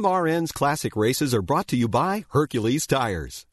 MRN's classic races are brought to you by Hercules Tires.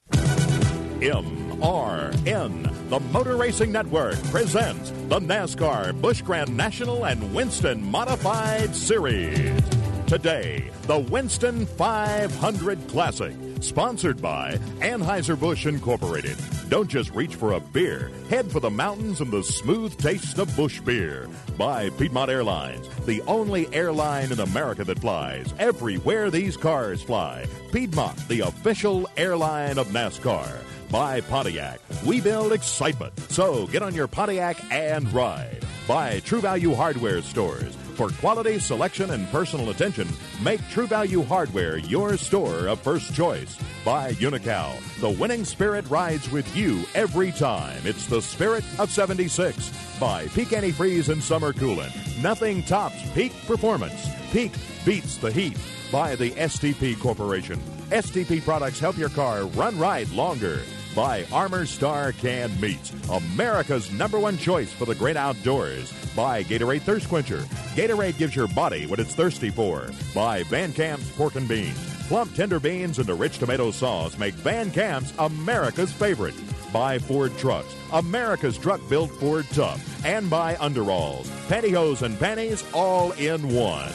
MRN, the Motor Racing Network, presents the NASCAR Busch Grand National and Winston Modified Series. Today, the Winston 500 Classic, sponsored by Anheuser-Busch Incorporated. Don't just reach for a beer. Head for the mountains and the smooth taste of Busch beer. By Piedmont Airlines, the only airline in America that flies everywhere these cars fly. Piedmont, the official airline of NASCAR. By Pontiac, we build excitement. So get on your Pontiac and ride. By True Value Hardware Stores. For quality, selection, and personal attention, make True Value Hardware your store of first choice. By Unocal, the winning spirit rides with you every time. It's the spirit of 76. By Peak Antifreeze and Summer Coolant, nothing tops peak performance. Peak beats the heat. By the STP Corporation. STP products help your car run right longer by Armour Star Canned Meats, America's number one choice for the great outdoors. By Gatorade Thirst Quencher. Gatorade gives your body what it's thirsty for. By Van Camp's Pork and Beans. Plump tender beans and a rich tomato sauce make Van Camp's America's favorite. By Ford Trucks, America's truck built Ford tough. And by Underalls, pantyhose and panties all in one.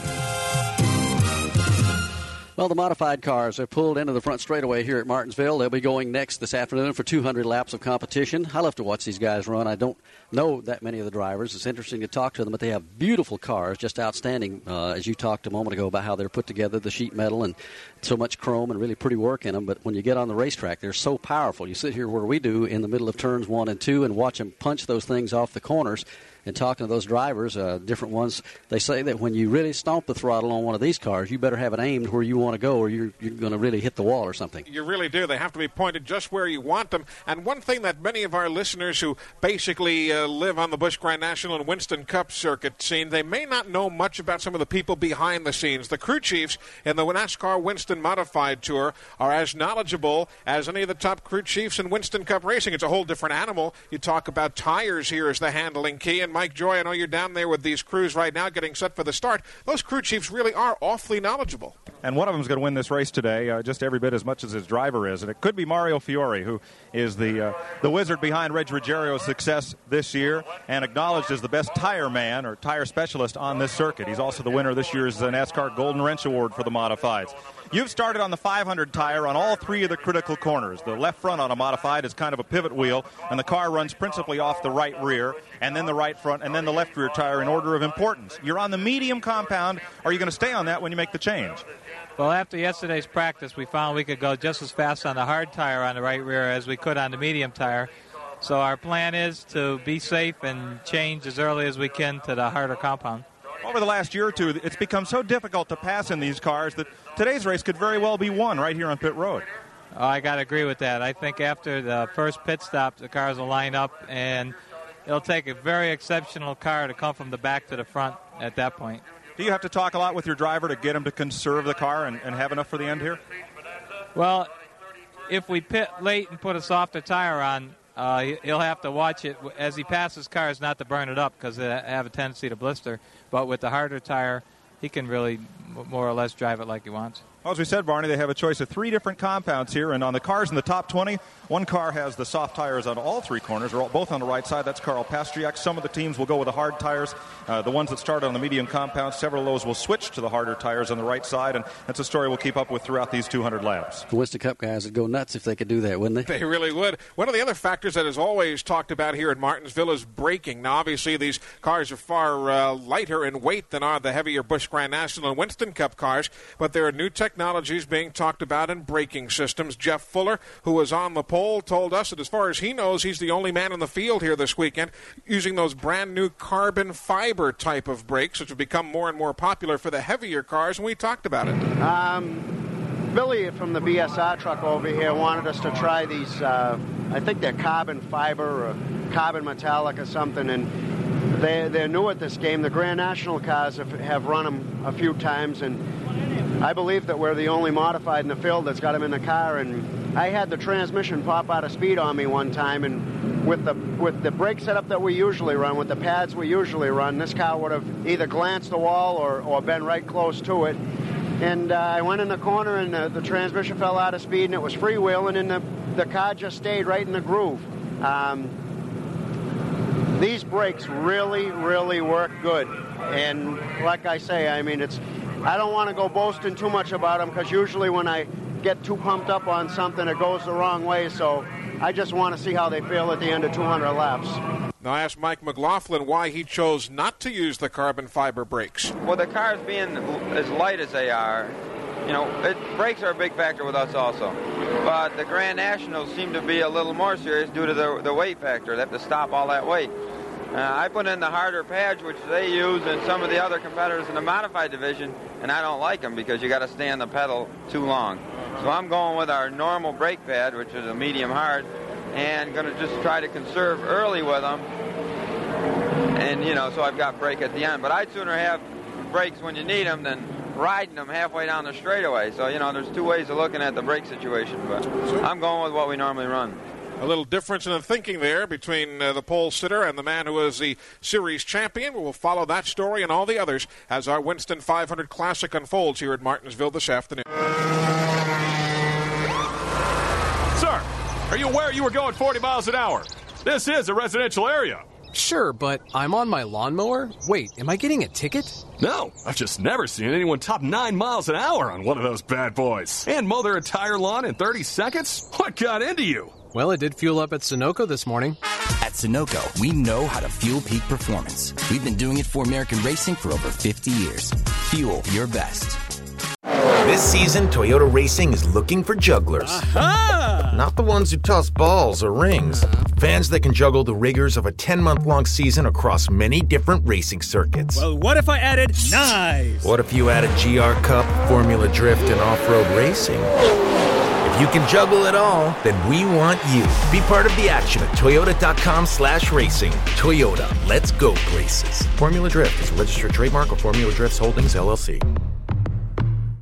Well, the modified cars are pulled into the front straightaway here at Martinsville. They'll be going next this afternoon for 200 laps of competition. I love to watch these guys run. I don't know that many of the drivers. It's interesting to talk to them, but they have beautiful cars, just outstanding. Uh, as you talked a moment ago about how they're put together, the sheet metal and so much chrome and really pretty work in them. But when you get on the racetrack, they're so powerful. You sit here where we do in the middle of turns one and two and watch them punch those things off the corners and talking to those drivers, uh, different ones, they say that when you really stomp the throttle on one of these cars, you better have it aimed where you want to go, or you're, you're going to really hit the wall or something. You really do. They have to be pointed just where you want them. And one thing that many of our listeners who basically uh, live on the Busch Grand National and Winston Cup circuit scene, they may not know much about some of the people behind the scenes. The crew chiefs in the NASCAR Winston Modified Tour are as knowledgeable as any of the top crew chiefs in Winston Cup racing. It's a whole different animal. You talk about tires here as the handling key, and Mike Joy, I know you're down there with these crews right now getting set for the start. Those crew chiefs really are awfully knowledgeable. And one of them is going to win this race today, uh, just every bit as much as his driver is. And it could be Mario Fiore, who is the uh, the wizard behind Reg Ruggiero's success this year and acknowledged as the best tire man or tire specialist on this circuit. He's also the winner of this year's NASCAR Golden Wrench Award for the Modifieds. You've started on the 500 tire on all three of the critical corners. The left front on a modified is kind of a pivot wheel, and the car runs principally off the right rear, and then the right front, and then the left rear tire in order of importance. You're on the medium compound. Are you going to stay on that when you make the change? Well, after yesterday's practice, we found we could go just as fast on the hard tire on the right rear as we could on the medium tire. So our plan is to be safe and change as early as we can to the harder compound. Over the last year or two, it's become so difficult to pass in these cars that today's race could very well be won right here on pit road. Oh, I got to agree with that. I think after the first pit stop, the cars will line up, and it'll take a very exceptional car to come from the back to the front at that point. Do you have to talk a lot with your driver to get him to conserve the car and, and have enough for the end here? Well, if we pit late and put a softer tire on, uh, he'll have to watch it as he passes cars not to burn it up because they have a tendency to blister. But with the harder tire, he can really more or less drive it like he wants. Well, as we said, Barney, they have a choice of three different compounds here, and on the cars in the top 20, one car has the soft tires on all three corners, or both on the right side. That's Carl Pasteryak. Some of the teams will go with the hard tires. Uh, the ones that start on the medium compound, several of those will switch to the harder tires on the right side, and that's a story we'll keep up with throughout these 200 laps. The Winston Cup guys would go nuts if they could do that, wouldn't they? They really would. One of the other factors that is always talked about here in Martinsville is braking. Now, obviously, these cars are far uh, lighter in weight than are the heavier Busch Grand National and Winston Cup cars, but there are new technologies being talked about in braking systems. Jeff Fuller, who was on the pole, told us that as far as he knows, he's the only man in the field here this weekend using those brand new carbon fiber type of brakes, which have become more and more popular for the heavier cars, and we talked about it. Um, Billy from the BSR truck over here wanted us to try these, uh, I think they're carbon fiber or carbon metallic or something, and they, they're new at this game. The Grand National cars have, have run them a few times, and I believe that we're the only modified in the field that's got them in the car. And I had the transmission pop out of speed on me one time, and with the with the brake setup that we usually run, with the pads we usually run, this car would have either glanced the wall or, or been right close to it. and uh, I went in the corner, and the, the, transmission fell out of speed, and it was freewheeling, and the, the car just stayed right in the groove. Um, these brakes really, really work good. And like I say, I mean, it's I don't want to go boasting too much about them because usually when I get too pumped up on something, it goes the wrong way. So I just want to see how they feel at the end of 200 laps. Now, I asked Mike McLaughlin why he chose not to use the carbon fiber brakes. Well, the cars being as light as they are, you know, it, brakes are a big factor with us also. But the Grand Nationals seem to be a little more serious due to the, the weight factor. They have to stop all that weight. Uh, I put in the harder pads, which they use, and some of the other competitors in the modified division, and I don't like them because you got to stay on the pedal too long. So I'm going with our normal brake pad, which is a medium hard, and going to just try to conserve early with them. And you know, so I've got brake at the end. But I'd sooner have brakes when you need them than riding them halfway down the straightaway. So you know, there's two ways of looking at the brake situation. But I'm going with what we normally run. A little difference in the thinking there between uh, the pole sitter and the man who is the series champion. We will follow that story and all the others as our Winston 500 Classic unfolds here at Martinsville this afternoon. Sir, are you aware you were going 40 miles an hour? This is a residential area. Sure, but I'm on my lawnmower? Wait, am I getting a ticket? No, I've just never seen anyone top 9 miles an hour on one of those bad boys. And mow their entire lawn in 30 seconds? What got into you? Well, it did fuel up at Sunoco this morning. At Sunoco, we know how to fuel peak performance. We've been doing it for American racing for over 50 years. Fuel your best. This season, Toyota Racing is looking for jugglers. Aha! Not the ones who toss balls or rings. Fans that can juggle the rigors of a 10 month long season across many different racing circuits. Well, what if I added knives? What if you added GR Cup, Formula Drift, and off road racing? You can juggle it all, then we want you. Be part of the action at toyota.com slash racing. Toyota, let's go places. Formula Drift is a registered trademark of Formula Drifts Holdings, LLC.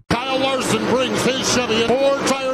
Kyle Larson brings his Chevy four tires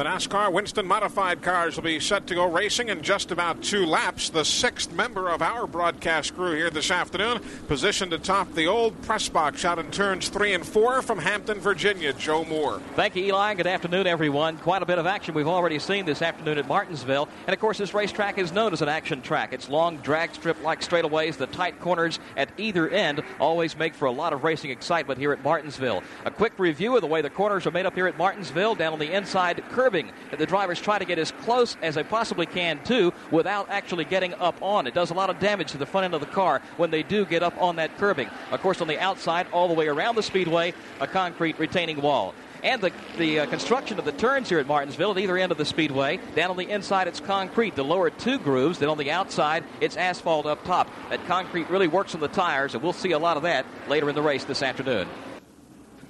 The NASCAR Winston modified cars will be set to go racing in just about two laps. The sixth member of our broadcast crew here this afternoon, positioned atop the old press box out in turns three and four from Hampton, Virginia, Joe Moore. Thank you, Eli. Good afternoon, everyone. Quite a bit of action we've already seen this afternoon at Martinsville. And of course, this racetrack is known as an action track. It's long, drag strip like straightaways. The tight corners at either end always make for a lot of racing excitement here at Martinsville. A quick review of the way the corners are made up here at Martinsville down on the inside curbing that the drivers try to get as close as they possibly can to without actually getting up on. It does a lot of damage to the front end of the car when they do get up on that curbing. Of course, on the outside, all the way around the speedway, a concrete retaining wall. And the, the uh, construction of the turns here at Martinsville at either end of the speedway. Down on the inside, it's concrete. The lower two grooves. Then on the outside, it's asphalt up top. That concrete really works on the tires, and we'll see a lot of that later in the race this afternoon.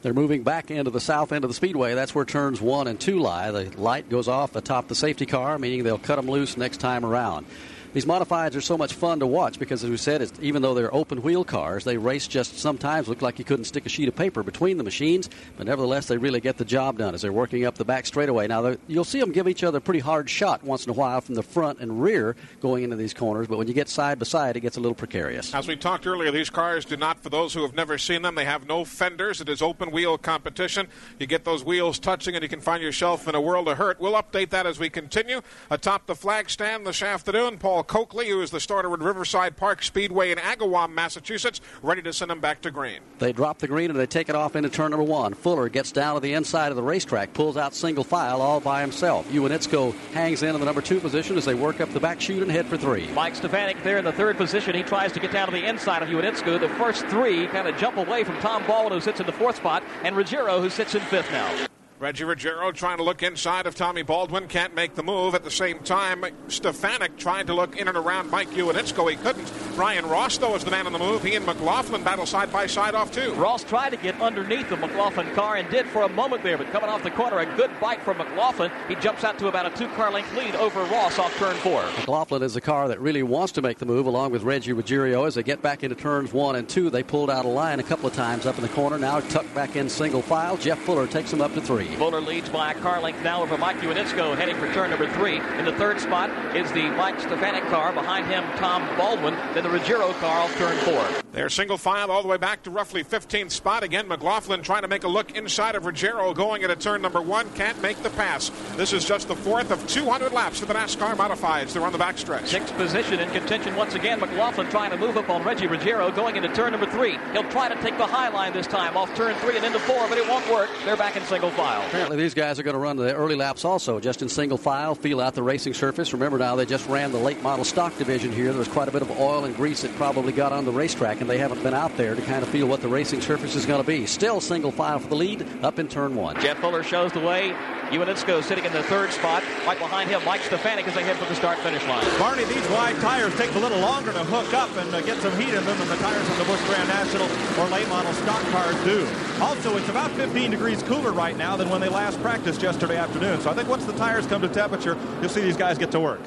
They're moving back into the south end of the speedway. That's where turns one and two lie. The light goes off atop the safety car, meaning they'll cut them loose next time around. These modifieds are so much fun to watch because, as we said, even though they're open wheel cars, they race just sometimes look like you couldn't stick a sheet of paper between the machines, but nevertheless, they really get the job done as they're working up the back straightaway. Now, you'll see them give each other a pretty hard shot once in a while from the front and rear going into these corners, but when you get side by side, it gets a little precarious. As we talked earlier, these cars do not, for those who have never seen them, they have no fenders. It is open wheel competition. You get those wheels touching, and you can find yourself in a world of hurt. We'll update that as we continue. Atop the flag stand this afternoon, Paul Coakley, who is the starter at Riverside Park Speedway in Agawam, Massachusetts, ready to send him back to green. They drop the green and they take it off into turn number one. Fuller gets down to the inside of the racetrack, pulls out single file all by himself. Ewanitsko hangs in in the number two position as they work up the back chute and head for three. Mike Stefanik there in the third position. He tries to get down to the inside of Ewanitsko. The first three kind of jump away from Tom Baldwin, who sits in the fourth spot, and Ruggiero, who sits in fifth now. Reggie Ruggiero trying to look inside of Tommy Baldwin, can't make the move. At the same time, Stefanik trying to look in and around Mike Ewanitsko. He couldn't. Brian Ross, though, is the man on the move. He and McLaughlin battle side by side off two. Ross tried to get underneath the McLaughlin car and did for a moment there, but coming off the corner, a good bite from McLaughlin. He jumps out to about a two car length lead over Ross off turn four. McLaughlin is a car that really wants to make the move along with Reggie Ruggiero as they get back into turns one and two. They pulled out a line a couple of times up in the corner. Now tucked back in single file. Jeff Fuller takes them up to three. Fuller leads by a car length now over Mike Ewanitsko heading for turn number three. In the third spot is the Mike Stefanik car. Behind him, Tom Baldwin. Then the Ruggiero car off turn four. They're single file all the way back to roughly 15th spot. Again, McLaughlin trying to make a look inside of Ruggiero going into turn number one. Can't make the pass. This is just the fourth of 200 laps for the NASCAR Modifieds. They're on the backstretch. Sixth position in contention once again. McLaughlin trying to move up on Reggie Ruggiero going into turn number three. He'll try to take the high line this time off turn three and into four, but it won't work. They're back in single file. Apparently, these guys are going to run the early laps also, just in single file, feel out the racing surface. Remember now, they just ran the late model stock division here. There was quite a bit of oil and grease that probably got on the racetrack, and they haven't been out there to kind of feel what the racing surface is going to be. Still single file for the lead up in turn one. Jeff Fuller shows the way. Ewanitsko sitting in the third spot. Right behind him, Mike Stefanik as they head for the start finish line. Barney, these wide tires take a little longer to hook up and uh, get some heat in them than the tires on the Busch Grand National or late model stock cars do. Also, it's about 15 degrees cooler right now than when they last practiced yesterday afternoon. So I think once the tires come to temperature, you'll see these guys get to work.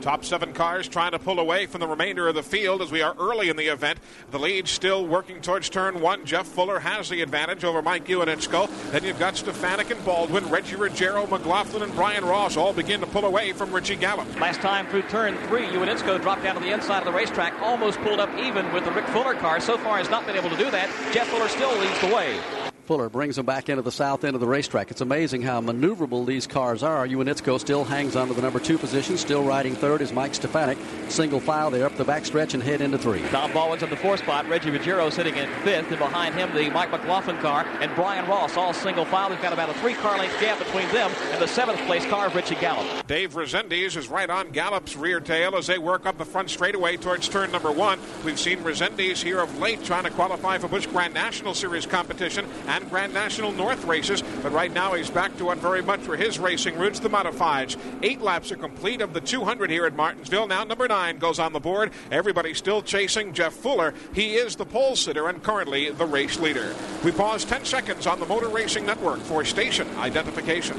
Top seven cars trying to pull away from the remainder of the field as we are early in the event. The lead still working towards turn one. Jeff Fuller has the advantage over Mike Ewanitsko. Then you've got Stefanik and Baldwin, Reggie Ruggiero, McLaughlin, and Brian Ross all begin to pull away from Richie Gallup. Last time through turn three, Ewanitsko dropped down to the inside of the racetrack, almost pulled up even with the Rick Fuller car. So far has not been able to do that. Jeff Fuller still leads the way. Fuller brings them back into the south end of the racetrack. It's amazing how maneuverable these cars are. Ewanitsko still hangs on to the number two position. Still riding third is Mike Stefanik. Single file there up the backstretch and head into three. Tom Baldwin's in the fourth spot. Reggie Ruggiero sitting in fifth. And behind him, the Mike McLaughlin car. And Brian Ross, all single file. They've got about a three car length gap between them and the seventh place car of Richie Gallup. Dave Rezendes is right on Gallup's rear tail as they work up the front straightaway towards turn number one. We've seen Rezendes here of late trying to qualify for Busch Grand National Series competition and Grand National North races, but right now he's back to what very much were his racing roots, the modifieds. Eight laps are complete of the 200 here at Martinsville. Now number nine goes on the board. Everybody still chasing Jeff Fuller. He is the pole sitter and currently the race leader. We pause 10 seconds on the Motor Racing Network for station identification.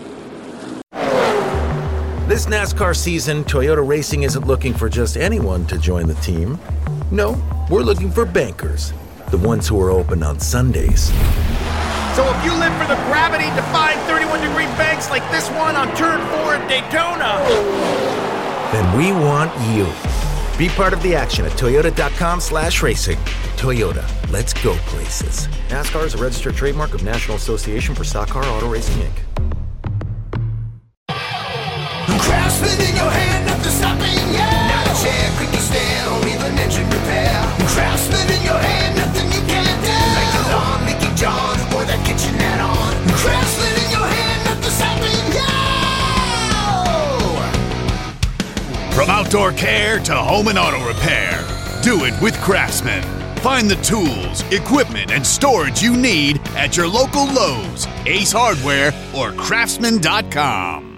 This NASCAR season, Toyota Racing isn't looking for just anyone to join the team. No, we're looking for bankers, the ones who are open on Sundays. So if you live for the gravity-defying 31-degree banks like this one on Turn 4 at Daytona, then we want you. Be part of the action at toyota.com slash racing. Toyota, let's go places. NASCAR is a registered trademark of National Association for Stock Car Auto Racing, Inc. Craftsman in your hand, nothing stopping, yeah. Not a chair, quick stand, or even engine repair. Craftsman in your hand, John, or that kitchen add-on. Craftsman in your hand. From outdoor care to home and auto repair, do it with Craftsman. Find the tools, equipment, and storage you need at your local Lowe's, Ace Hardware, or Craftsman.com.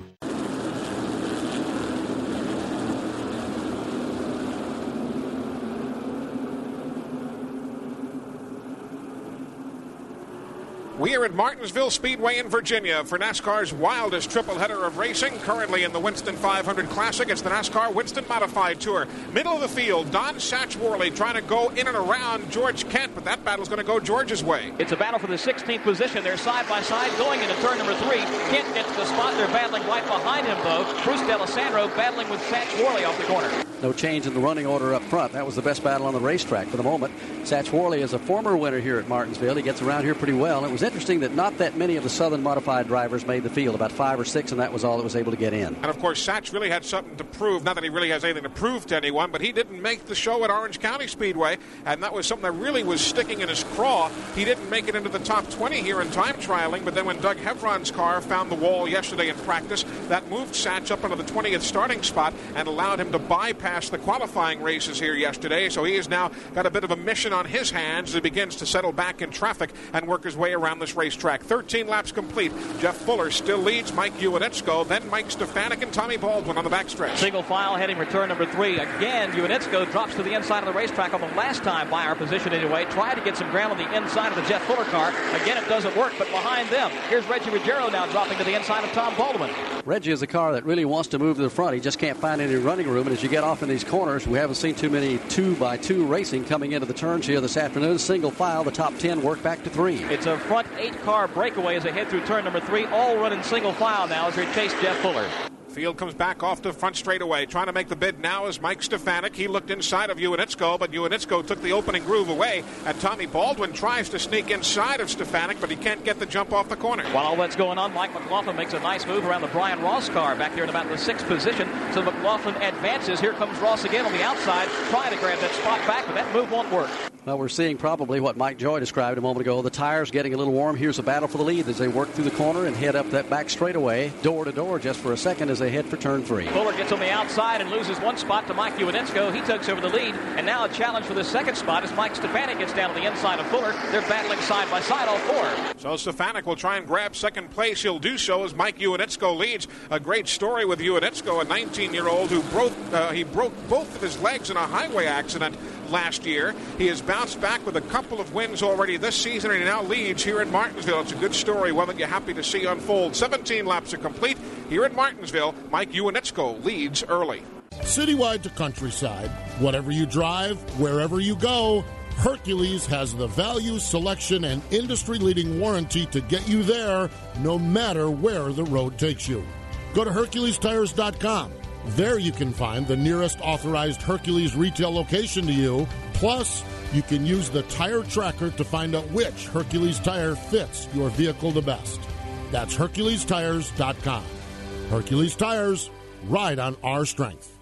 We are at Martinsville Speedway in Virginia for NASCAR's wildest triple header of racing. Currently in the Winston 500 Classic, it's the NASCAR Winston Modified Tour. Middle of the field, Don Satch Worley trying to go in and around George Kent, but that battle's going to go George's way. It's a battle for the 16th position. They're side by side going into turn number three. Kent gets the spot. They're battling right behind him, though. Bruce D'Alessandro battling with Satch Worley off the corner. No change in the running order up front. That was the best battle on the racetrack for the moment. Satch Worley is a former winner here at Martinsville. He gets around here pretty well. It was interesting that not that many of the Southern modified drivers made the field, about five or six, and that was all that was able to get in. And of course, Satch really had something to prove. Not that he really has anything to prove to anyone, but he didn't make the show at Orange County Speedway, and that was something that really was sticking in his craw. He didn't make it into the top 20 here in time trialing, but then when Doug Hevron's car found the wall yesterday in practice, that moved Satch up into the 20th starting spot and allowed him to bypass bypassed the qualifying races here yesterday, so he has now got a bit of a mission on his hands as he begins to settle back in traffic and work his way around this racetrack. 13 laps complete. Jeff Fuller still leads Mike Ewanitsko, then Mike Stefanik and Tommy Baldwin on the backstretch. Single file heading return number three. Again, Ewanitsko drops to the inside of the racetrack on the last time by our position anyway. Tried to get some ground on the inside of the Jeff Fuller car. Again, it doesn't work, but behind them, here's Reggie Ruggiero now dropping to the inside of Tom Baldwin. Reggie is a car that really wants to move to the front. He just can't find any running room. And as you get off in these corners, we haven't seen too many two by two racing coming into the turns here this afternoon. Single file, the top 10 work back to three. It's a front eight car breakaway as they head through turn number three, all running single file now as they chase Jeff Fuller. Field comes back off the front straightaway. Trying to make the bid now is Mike Stefanik. He looked inside of Ewanitsko, but Ewanitsko took the opening groove away. And Tommy Baldwin tries to sneak inside of Stefanik, but he can't get the jump off the corner. While all that's going on, Mike McLaughlin makes a nice move around the Brian Ross car back there in about the sixth position. So McLaughlin advances. Here comes Ross again on the outside, trying to grab that spot back, but that move won't work. Well, we're seeing probably what Mike Joy described a moment ago. The tires getting a little warm. Here's a battle for the lead as they work through the corner and head up that back straightaway, door to door, just for a second as they head for turn three. Fuller gets on the outside and loses one spot to Mike Ewanitsko. He takes over the lead, and now a challenge for the second spot as Mike Stefanik gets down to the inside of Fuller. They're battling side by side, all four. So Stefanik will try and grab second place. He'll do so as Mike Ewanitsko leads. A great story with Ewanitsko, a 19-year-old who broke uh, he broke both of his legs in a highway accident last year. He has bounced back with a couple of wins already this season, and he now leads here in Martinsville. It's a good story, one that you're happy to see unfold. 17 laps are complete here at Martinsville. Mike Ewanitsko leads early. Citywide to countryside, whatever you drive, wherever you go, Hercules has the value, selection, and industry leading warranty to get you there no matter where the road takes you. Go to HerculesTires.com. There you can find the nearest authorized Hercules retail location to you. Plus, you can use the tire tracker to find out which Hercules tire fits your vehicle the best. That's HerculesTires.com. Hercules Tires, ride on our strength.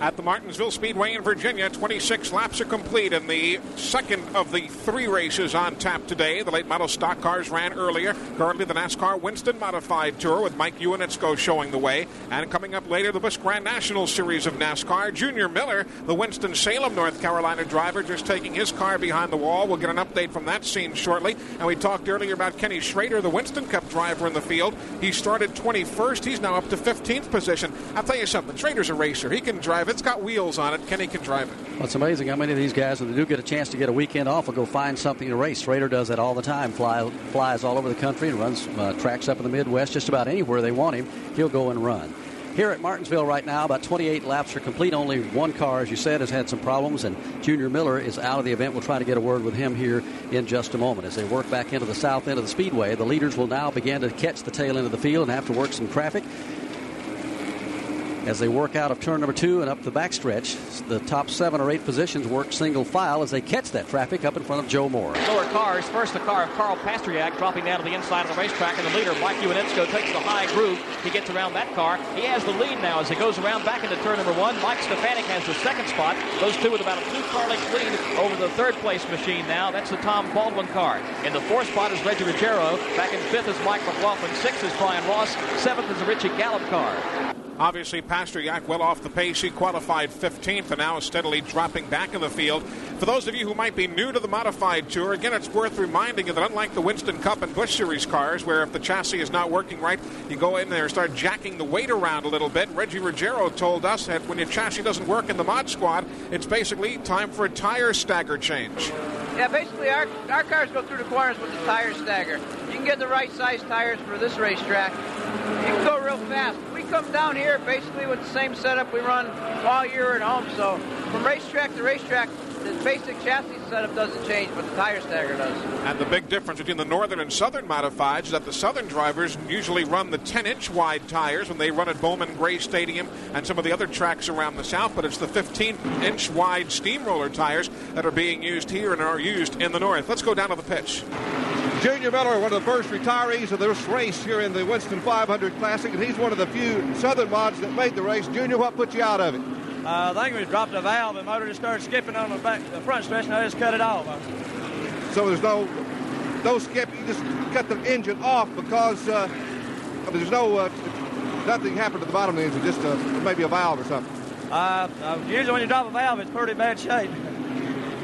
At the Martinsville Speedway in Virginia, 26 laps are complete in the second of the three races on tap today. The late model stock cars ran earlier. Currently, the NASCAR Winston Modified Tour with Mike Ewanitsko showing the way. And coming up later, the Busch Grand National Series of NASCAR. Junior Miller, the Winston-Salem, North Carolina driver, just taking his car behind the wall. We'll get an update from that scene shortly. And we talked earlier about Kenny Schrader, the Winston Cup driver in the field. He started 21st. He's now up to 15th position. I'll tell you something. Schrader's a racer. He can drive it's got wheels on it. Kenny can drive it. Well, it's amazing how many of these guys, when they do get a chance to get a weekend off, will go find something to race. Schrader does that all the time. Fly, flies all over the country and runs uh, tracks up in the Midwest, just about anywhere they want him. He'll go and run. Here at Martinsville right now, about 28 laps are complete. Only one car, as you said, has had some problems, and Junior Miller is out of the event. We'll try to get a word with him here in just a moment. As they work back into the south end of the speedway, the leaders will now begin to catch the tail end of the field and have to work some traffic as they work out of turn number two and up the backstretch. The top seven or eight positions work single file as they catch that traffic up in front of Joe Moore. Lower cars. First, the car of Carl Pasteryak dropping down to the inside of the racetrack, and the leader, Mike Ewanitsko, takes the high groove. He gets around that car. He has the lead now as he goes around back into turn number one. Mike Stefanik has the second spot. Those two with about a two-car length lead over the third place machine now. That's the Tom Baldwin car. In the fourth spot is Reggie Ruggiero. Back in fifth is Mike McLaughlin. Sixth is Brian Ross. Seventh is the Richie Gallup car. Obviously, Pasteryak well off the pace. He qualified 15th and now is steadily dropping back in the field. For those of you who might be new to the modified tour, again, it's worth reminding you that unlike the Winston Cup and Busch Series cars, where if the chassis is not working right, you go in there and start jacking the weight around a little bit. Reggie Ruggiero told us that when your chassis doesn't work in the mod squad, it's basically time for a tire stagger change. Yeah, basically our, our cars go through the corners with the tire stagger. You can get the right size tires for this racetrack. You can go real fast. Come down here basically with the same setup we run all year at home. So from racetrack to racetrack, the basic chassis setup doesn't change, but the tire stagger does. And the big difference between the northern and southern modifieds is that the southern drivers usually run the 10 inch wide tires when they run at Bowman Gray Stadium and some of the other tracks around the south, but it's the 15 inch wide steamroller tires that are being used here and are used in the north. Let's go down to the pitch. Junior Miller, one of the first retirees of this race here in the Winston 500 Classic, and he's one of the few Southern mods that made the race. Junior, what put you out of it? Uh, I think we dropped a valve and motor just started skipping on the back, the front stretch, and I just cut it off. So there's no, no skip. You just cut the engine off because uh, there's no uh, nothing happened to the bottom of the engine, just uh, maybe a valve or something. Uh, uh, usually when you drop a valve, it's pretty bad shape.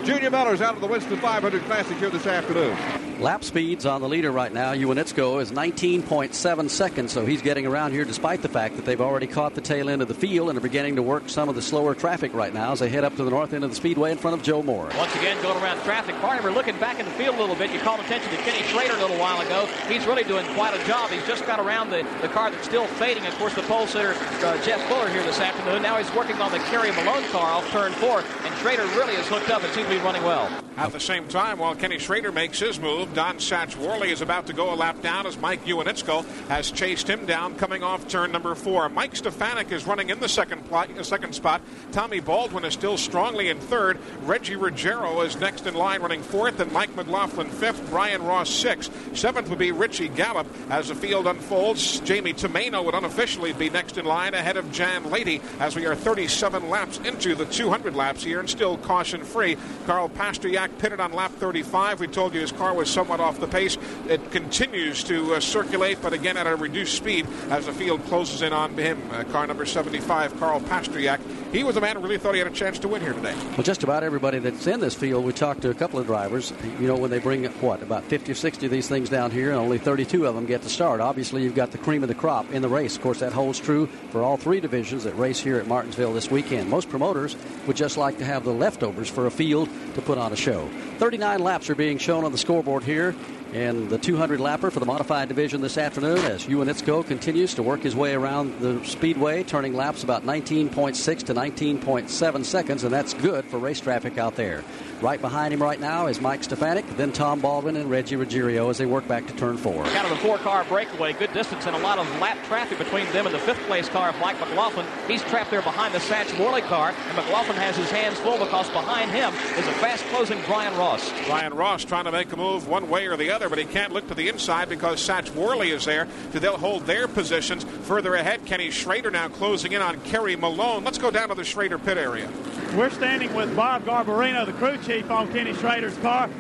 Junior Miller's out of the Winston 500 Classic here this afternoon. Lap speeds on the leader right now, Ewanitsko, is 19.7 seconds, so he's getting around here despite the fact that they've already caught the tail end of the field and are beginning to work some of the slower traffic right now as they head up to the north end of the speedway in front of Joe Moore. Once again, going around traffic. Barney, looking back in the field a little bit. You called attention to Kenny Schrader a little while ago. He's really doing quite a job. He's just got around the, the car that's still fading. Of course, the pole sitter, uh, Jeff Fuller, here this afternoon. Now he's working on the Kerry Malone car off turn four, and Schrader really is hooked up and seems to be running well. At the same time, while Kenny Schrader makes his move, Don Satch Worley is about to go a lap down as Mike Ewanitsko has chased him down coming off turn number four. Mike Stefanik is running in the second, uh, second spot. Tommy Baldwin is still strongly in third. Reggie Ruggiero is next in line running fourth, and Mike McLaughlin fifth. Brian Ross sixth. Seventh would be Richie Gallup. As the field unfolds, Jamie Tomaino would unofficially be next in line ahead of Jan Lady as we are 37 laps into the 200 laps here and still caution free. Carl Pasteryak pitted on lap 35. We told you his car was somewhat off the pace. It continues to uh, circulate, but again at a reduced speed as the field closes in on him. Uh, car number 75, Carl Pasteryak. He was a man who really thought he had a chance to win here today. Well, just about everybody that's in this field, we talked to a couple of drivers. You know, when they bring, what, about 50 or 60 of these things down here, and only 32 of them get to start. Obviously, you've got the cream of the crop in the race. Of course, that holds true for all three divisions that race here at Martinsville this weekend. Most promoters would just like to have the leftovers for a field to put on a show. 39 laps are being shown on the scoreboard here. And the 200 lapper for the modified division this afternoon as Ewanitsko continues to work his way around the speedway, turning laps about 19.6 to 19.7 seconds, and that's good for race traffic out there. Right behind him right now is Mike Stefanik, then Tom Baldwin and Reggie Ruggiero as they work back to turn four. Kind of a four-car breakaway, good distance and a lot of lap traffic between them and the fifth-place car of Mike McLaughlin. He's trapped there behind the Satch Worley car, and McLaughlin has his hands full because behind him is a fast-closing Brian Ross. Brian Ross trying to make a move one way or the other, but he can't look to the inside because Satch Worley is there. So they'll hold their positions further ahead. Kenny Schrader now closing in on Kerry Malone. Let's go down to the Schrader pit area. We're standing with Bob Garbarino, the crew chief on Kenny Schrader's car.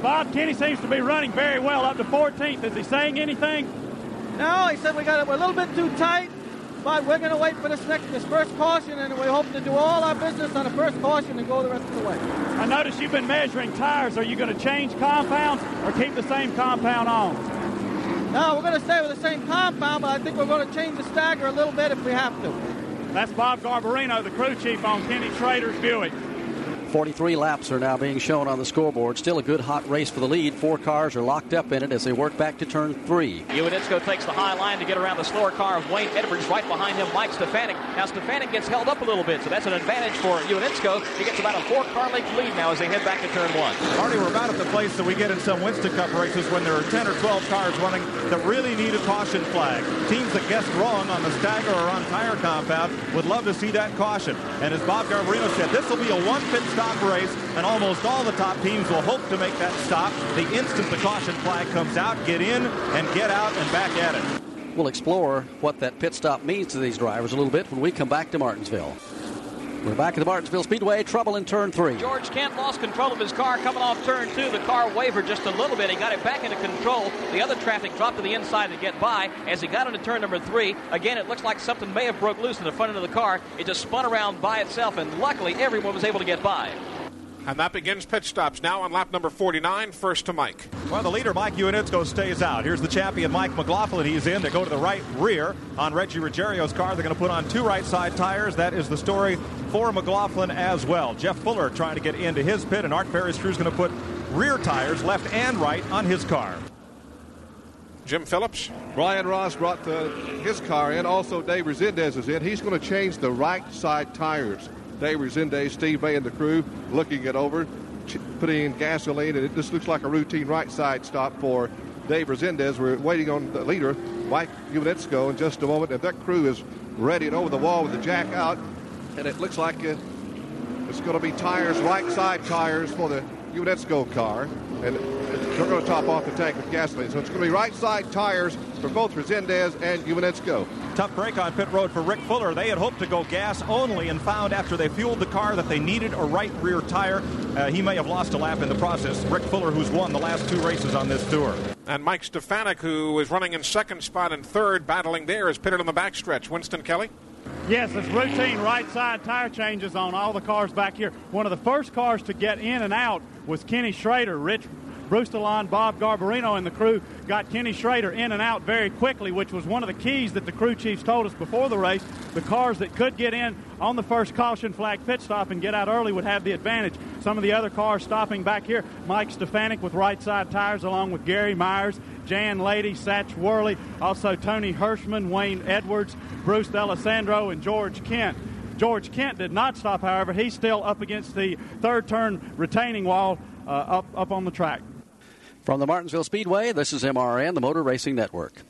Bob, Kenny seems to be running very well up to 14th. Is he saying anything? No, he said we got it a little bit too tight, but we're going to wait for this next this first caution, and we hope to do all our business on the first caution and go the rest of the way. I notice you've been measuring tires. Are you going to change compounds or keep the same compound on? No, we're going to stay with the same compound, but I think we're going to change the stagger a little bit if we have to. That's Bob Garbarino, the crew chief on Kenny Schrader's Buick. 43 laps are now being shown on the scoreboard. Still a good hot race for the lead. Four cars are locked up in it as they work back to turn three. Ewanitsko takes the high line to get around the slower car of Wayne Edwards. Right behind him, Mike Stefanik. Now Stefanik gets held up a little bit, so that's an advantage for Ewanitsko. He gets about a four-car length lead now as they head back to turn one. Marty, we're about at the place that we get in some Winston Cup races when there are 10 or 12 cars running that really need a caution flag. Teams that guessed wrong on the stagger or on tire compound would love to see that caution. And as Bob Garbarino said, this will be a one pit stop race and almost all the top teams will hope to make that stop the instant the caution flag comes out, get in and get out and back at it. We'll explore what that pit stop means to these drivers a little bit when we come back to Martinsville. We're back at the Martinsville Speedway. Trouble in turn three. George Kent lost control of his car coming off turn two. The car wavered just a little bit. He got it back into control. The other traffic dropped to the inside to get by. As he got into turn number three, again, it looks like something may have broke loose in the front end of the car. It just spun around by itself, and luckily everyone was able to get by. And that begins pit stops now on lap number 49. First to Mike. Well, the leader, Mike Ewanitsko, stays out. Here's the champion, Mike McLaughlin. He's in. They go to the right rear on Reggie Ruggiero's car. They're going to put on two right side tires. That is the story for McLaughlin as well. Jeff Fuller trying to get into his pit, and Art Perry's crew is going to put rear tires, left and right, on his car. Jim Phillips. Brian Ross brought the, his car in. Also, Dave Rezendes is in. He's going to change the right side tires. Dave Rezendes, Steve May, and the crew looking it over, putting in gasoline, and it just looks like a routine right side stop for Dave Rezendes. We're waiting on the leader, Mike Ewanitsko, in just a moment. And that crew is ready and over the wall with the jack out, and it looks like it's going to be tires, right side tires for the Ewanitsko car. And They're going to top off the tank with gasoline. So it's going to be right side tires for both Rezendes and Ewanitsko. Tough break on pit road for Rick Fuller. They had hoped to go gas only and found after they fueled the car that they needed a right rear tire. Uh, he may have lost a lap in the process. Rick Fuller, who's won the last two races on this tour. And Mike Stefanik, who is running in second spot and third, battling there, is pitted on the backstretch. Winston Kelly? Yes, it's routine right side tire changes on all the cars back here. One of the first cars to get in and out was Kenny Schrader. Rich Brustelon, Bob Garbarino, and the crew got Kenny Schrader in and out very quickly, which was one of the keys that the crew chiefs told us before the race. The cars that could get in on the first caution flag pit stop and get out early would have the advantage. Some of the other cars stopping back here, Mike Stefanik with right side tires, along with Gary Myers, Jan Lady, Satch Worley, also Tony Hirschman, Wayne Edwards, Bruce D'Alessandro, and George Kent. George Kent did not stop, however. He's still up against the third turn retaining wall uh, up, up on the track. From the Martinsville Speedway, this is MRN, the Motor Racing Network.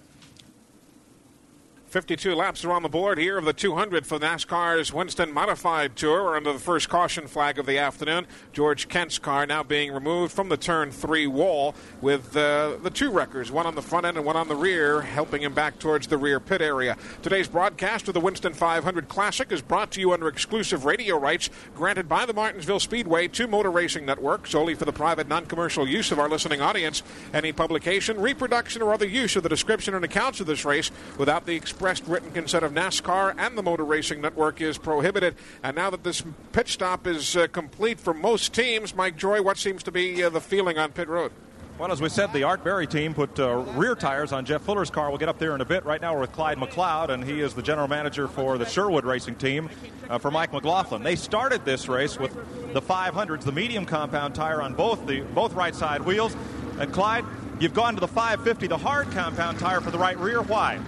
52 laps are on the board here of the 200 for NASCAR's Winston Modified Tour. under the first caution flag of the afternoon. George Kent's car now being removed from the turn three wall with uh, the two wreckers, one on the front end and one on the rear, helping him back towards the rear pit area. Today's broadcast of the Winston 500 Classic is brought to you under exclusive radio rights granted by the Martinsville Speedway to Motor Racing Network solely for the private non commercial use of our listening audience. Any publication, reproduction, or other use of the description and accounts of this race without the expressed written consent of NASCAR and the Motor Racing Network is prohibited. And now that this pit stop is uh, complete for most teams, Mike Joy, what seems to be uh, the feeling on pit road? Well, as we said, the Art Berry team put uh, rear tires on Jeff Fuller's car. We'll get up there in a bit. Right now, we're with Clyde McLeod, and he is the general manager for the Sherwood Racing team uh, for Mike McLaughlin. They started this race with the 500s, the medium compound tire on both the both right side wheels. And Clyde, you've gone to the 550, the hard compound tire for the right rear. Why?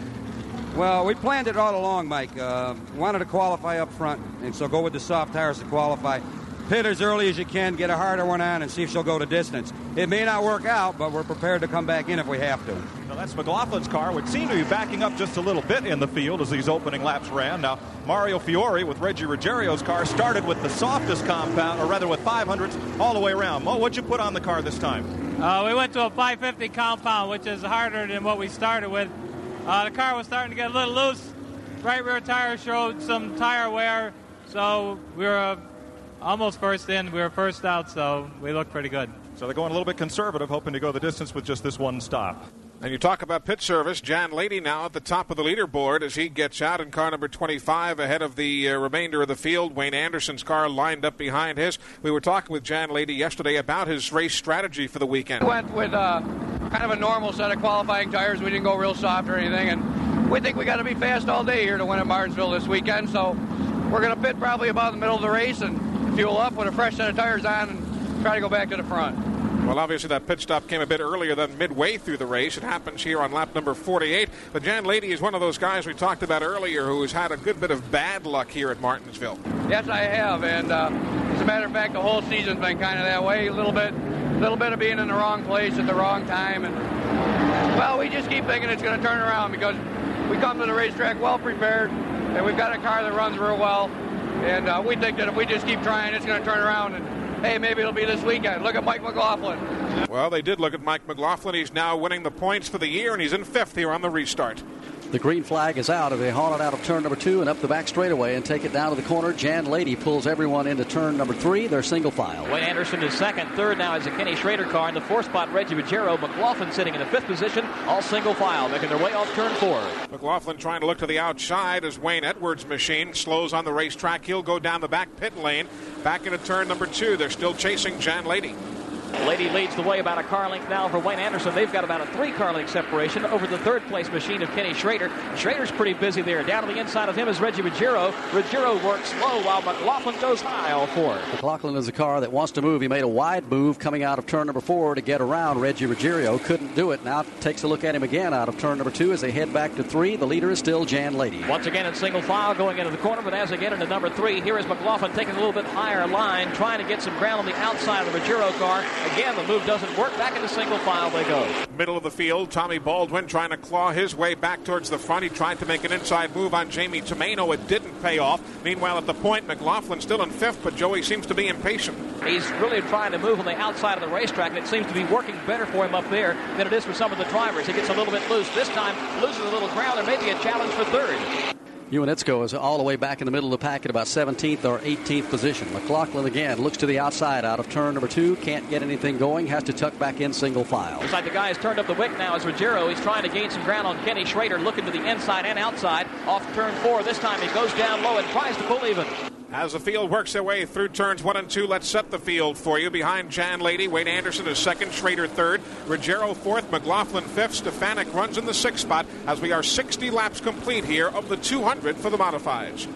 Well, we planned it all along, Mike. Uh, wanted to qualify up front, and so go with the soft tires to qualify. Pit as early as you can, get a harder one on, and see if she'll go to distance. It may not work out, but we're prepared to come back in if we have to. Now that's McLaughlin's car, which seemed to be backing up just a little bit in the field as these opening laps ran. Now, Mario Fiore with Reggie Ruggiero's car started with the softest compound, or rather with 500s, all the way around. Mo, what'd you put on the car this time? Uh, we went to a 550 compound, which is harder than what we started with. Uh, the car was starting to get a little loose. Right rear tire showed some tire wear, so we were uh, almost first in. We were first out, so we looked pretty good. So they're going a little bit conservative, hoping to go the distance with just this one stop. And you talk about pit service. Jan Lady now at the top of the leaderboard as he gets out in car number 25 ahead of the uh, remainder of the field. Wayne Anderson's car lined up behind his. We were talking with Jan Lady yesterday about his race strategy for the weekend. We went with uh, kind of a normal set of qualifying tires. We didn't go real soft or anything, and we think we got to be fast all day here to win at Martinsville this weekend. So we're going to pit probably about the middle of the race and fuel up with a fresh set of tires on and try to go back to the front. Well, obviously, that pit stop came a bit earlier than midway through the race. It happens here on lap number 48. But Jan Lady is one of those guys we talked about earlier who has had a good bit of bad luck here at Martinsville. Yes, I have. And uh, as a matter of fact, the whole season's been kind of that way. A little bit, little bit of being in the wrong place at the wrong time. And, well, we just keep thinking it's going to turn around because we come to the racetrack well prepared, and we've got a car that runs real well. And uh, we think that if we just keep trying, it's going to turn around. And hey, maybe it'll be this weekend. Look at Mike McLaughlin. Well, they did look at Mike McLaughlin. He's now winning the points for the year, and he's in fifth here on the restart. The green flag is out, and they haul it out of turn number two and up the back straightaway and take it down to the corner. Jan Lady pulls everyone into turn number three. They're single file. Wayne Anderson is second. Third now is a Kenny Schrader car. In the fourth spot, Reggie Ruggiero. McLaughlin sitting in the fifth position, all single file, making their way off turn four. McLaughlin trying to look to the outside as Wayne Edwards' machine slows on the racetrack. He'll go down the back pit lane, back into turn number two. They're still chasing Jan Lady. Lady leads the way about a car length now for Wayne Anderson. They've got about a three car length separation over the third place machine of Kenny Schrader. Schrader's pretty busy there. Down to the inside of him is Reggie Ruggiero. Ruggiero works slow while McLaughlin goes high all four. McLaughlin is a car that wants to move. He made a wide move coming out of turn number four to get around Reggie Ruggiero. Couldn't do it. Now takes a look at him again out of turn number two as they head back to three. The leader is still Jan Lady. Once again in single file going into the corner, but as they get into number three, here is McLaughlin taking a little bit higher line, trying to get some ground on the outside of the Ruggiero car. Again, the move doesn't work. Back into single file they go. Middle of the field, Tommy Baldwin trying to claw his way back towards the front. He tried to make an inside move on Jamie Tomaino. It didn't pay off. Meanwhile, at the point, McLaughlin still in fifth, but Joey seems to be impatient. He's really trying to move on the outside of the racetrack, and it seems to be working better for him up there than it is for some of the drivers. He gets a little bit loose. This time, loses a little ground. There may be a challenge for third. Ewanitsko is all the way back in the middle of the pack at about 17th or 18th position. McLaughlin again looks to the outside out of turn number two. Can't get anything going. Has to tuck back in single file. Looks like the guy has turned up the wick now as Ruggiero. He's trying to gain some ground on Kenny Schrader, looking to the inside and outside. Off turn four. This time he goes down low and tries to pull even. As the field works their way through turns one and two, let's set the field for you. Behind Jan Lady, Wade Anderson is second, Schrader third, Ruggiero fourth, McLaughlin fifth, Stefanik runs in the sixth spot as we are 60 laps complete here of the 200 for the modifieds.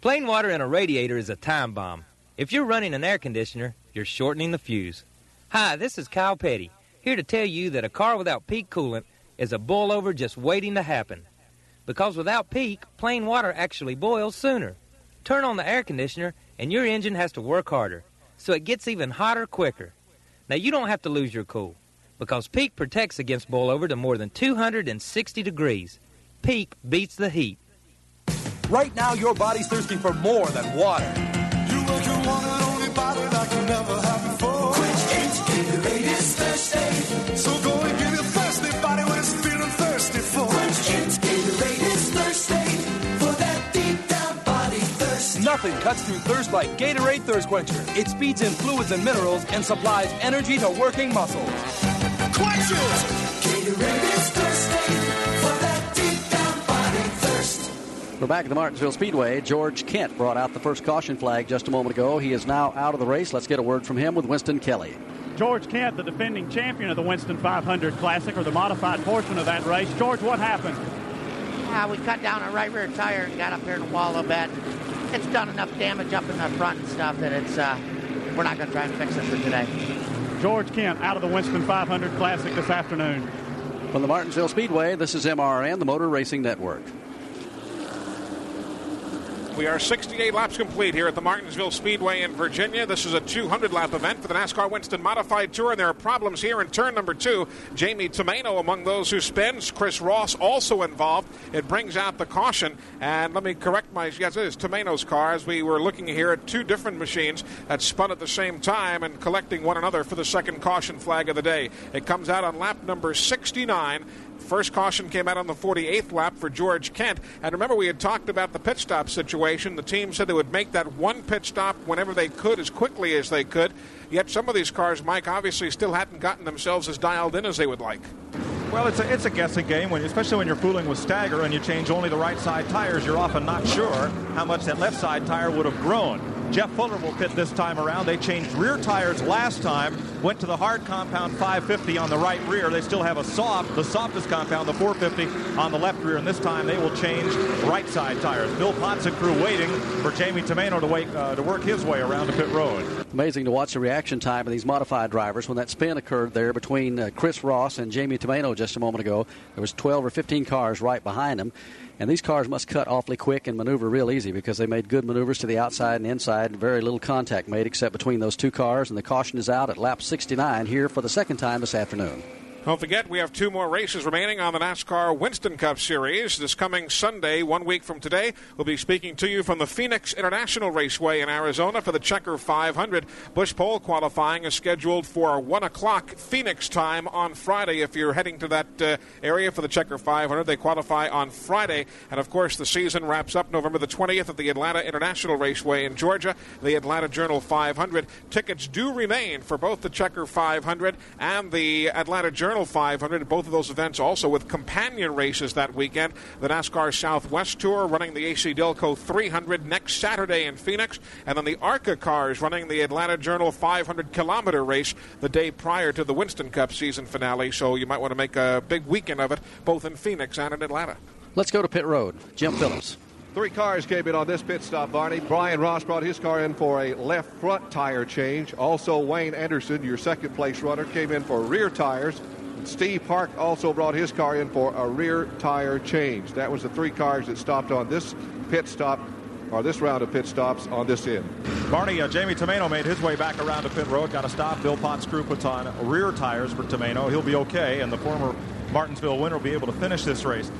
Plain water in a radiator is a time bomb. If you're running an air conditioner, you're shortening the fuse. Hi, this is Kyle Petty, here to tell you that a car without peak coolant is a boil over just waiting to happen. Because without peak, plain water actually boils sooner. Turn on the air conditioner, and your engine has to work harder, so it gets even hotter quicker. Now, you don't have to lose your cool, because Peak protects against boilover to more than 260 degrees. Peak beats the heat. Right now, your body's thirsty for more than water. You only body like you never have thirst. Nothing cuts through thirst like Gatorade Thirst Quencher. It speeds in fluids and minerals and supplies energy to working muscles. Quench it! Gatorade is thirsty. For that deep down body thirst. We're back at the Martinsville Speedway. George Kent brought out the first caution flag just a moment ago. He is now out of the race. Let's get a word from him with Winston Kelly. George Kent, the defending champion of the Winston 500 Classic, or the modified portion of that race. George, what happened? Uh, we cut down a right rear tire and got up here in the wall a little bit. It's done enough damage up in the front and stuff that it's uh, we're not going to try and fix it for today. George Kent out of the Winston 500 Classic this afternoon. From the Martinsville Speedway, this is MRN, the Motor Racing Network. We are 68 laps complete here at the Martinsville Speedway in Virginia. This is a 200 lap event for the NASCAR Winston Modified Tour, and there are problems here in turn number two. Jamie Tomaino among those who spins. Chris Ross also involved. It brings out the caution. And let me correct my yes, it is Tomaino's car as we were looking here at two different machines that spun at the same time and collecting one another for the second caution flag of the day. It comes out on lap number 69. First caution came out on the 48th lap for George Kent. And remember, we had talked about the pit stop situation. The team said they would make that one pit stop whenever they could, as quickly as they could. Yet some of these cars, Mike, obviously still hadn't gotten themselves as dialed in as they would like. Well, it's a, it's a guessing game, when, especially when you're fooling with stagger and you change only the right side tires. You're often not sure how much that left side tire would have grown. Jeff Fuller will pit this time around. They changed rear tires last time, went to the hard compound 550 on the right rear. They still have a soft, the softest compound, the 450 on the left rear, and this time they will change right side tires. Bill Potts and crew waiting for Jamie Tomaino to, wait, uh, to work his way around to pit road. Amazing to watch the reaction time of these modified drivers when that spin occurred there between uh, Chris Ross and Jamie Tomaino just a moment ago. There was 12 or 15 cars right behind them. And these cars must cut awfully quick and maneuver real easy because they made good maneuvers to the outside and inside. and Very little contact made except between those two cars. And the caution is out at lap 69 here for the second time this afternoon. Don't forget, we have two more races remaining on the NASCAR Winston Cup Series. This coming Sunday, one week from today, we'll be speaking to you from the Phoenix International Raceway in Arizona for the Checker 500. Busch Pole qualifying is scheduled for 1 o'clock Phoenix time on Friday. If you're heading to that uh, area for the Checker 500, they qualify on Friday. And of course, the season wraps up November the 20th at the Atlanta International Raceway in Georgia, the Atlanta Journal 500. Tickets do remain for both the Checker 500 and the Atlanta Journal 500. Both of those events also with companion races that weekend. The NASCAR Southwest Tour running the AC Delco 300 next Saturday in Phoenix, and then the ARCA cars running the Atlanta Journal 500 kilometer race the day prior to the Winston Cup season finale. So you might want to make a big weekend of it, both in Phoenix and in Atlanta. Let's go to pit road. Jim Phillips. Three cars came in on this pit stop, Barney. Brian Ross brought his car in for a left front tire change. Also, Wayne Anderson, your second place runner, came in for rear tires. Steve Park also brought his car in for a rear tire change. That was the three cars that stopped on this pit stop or this round of pit stops on this end. Barney, uh, Jamie Tomaino made his way back around to pit road, got a stop. Bill Potts' crew puts on rear tires for Tomaino. He'll be okay, and the former Martinsville winner will be able to finish this race.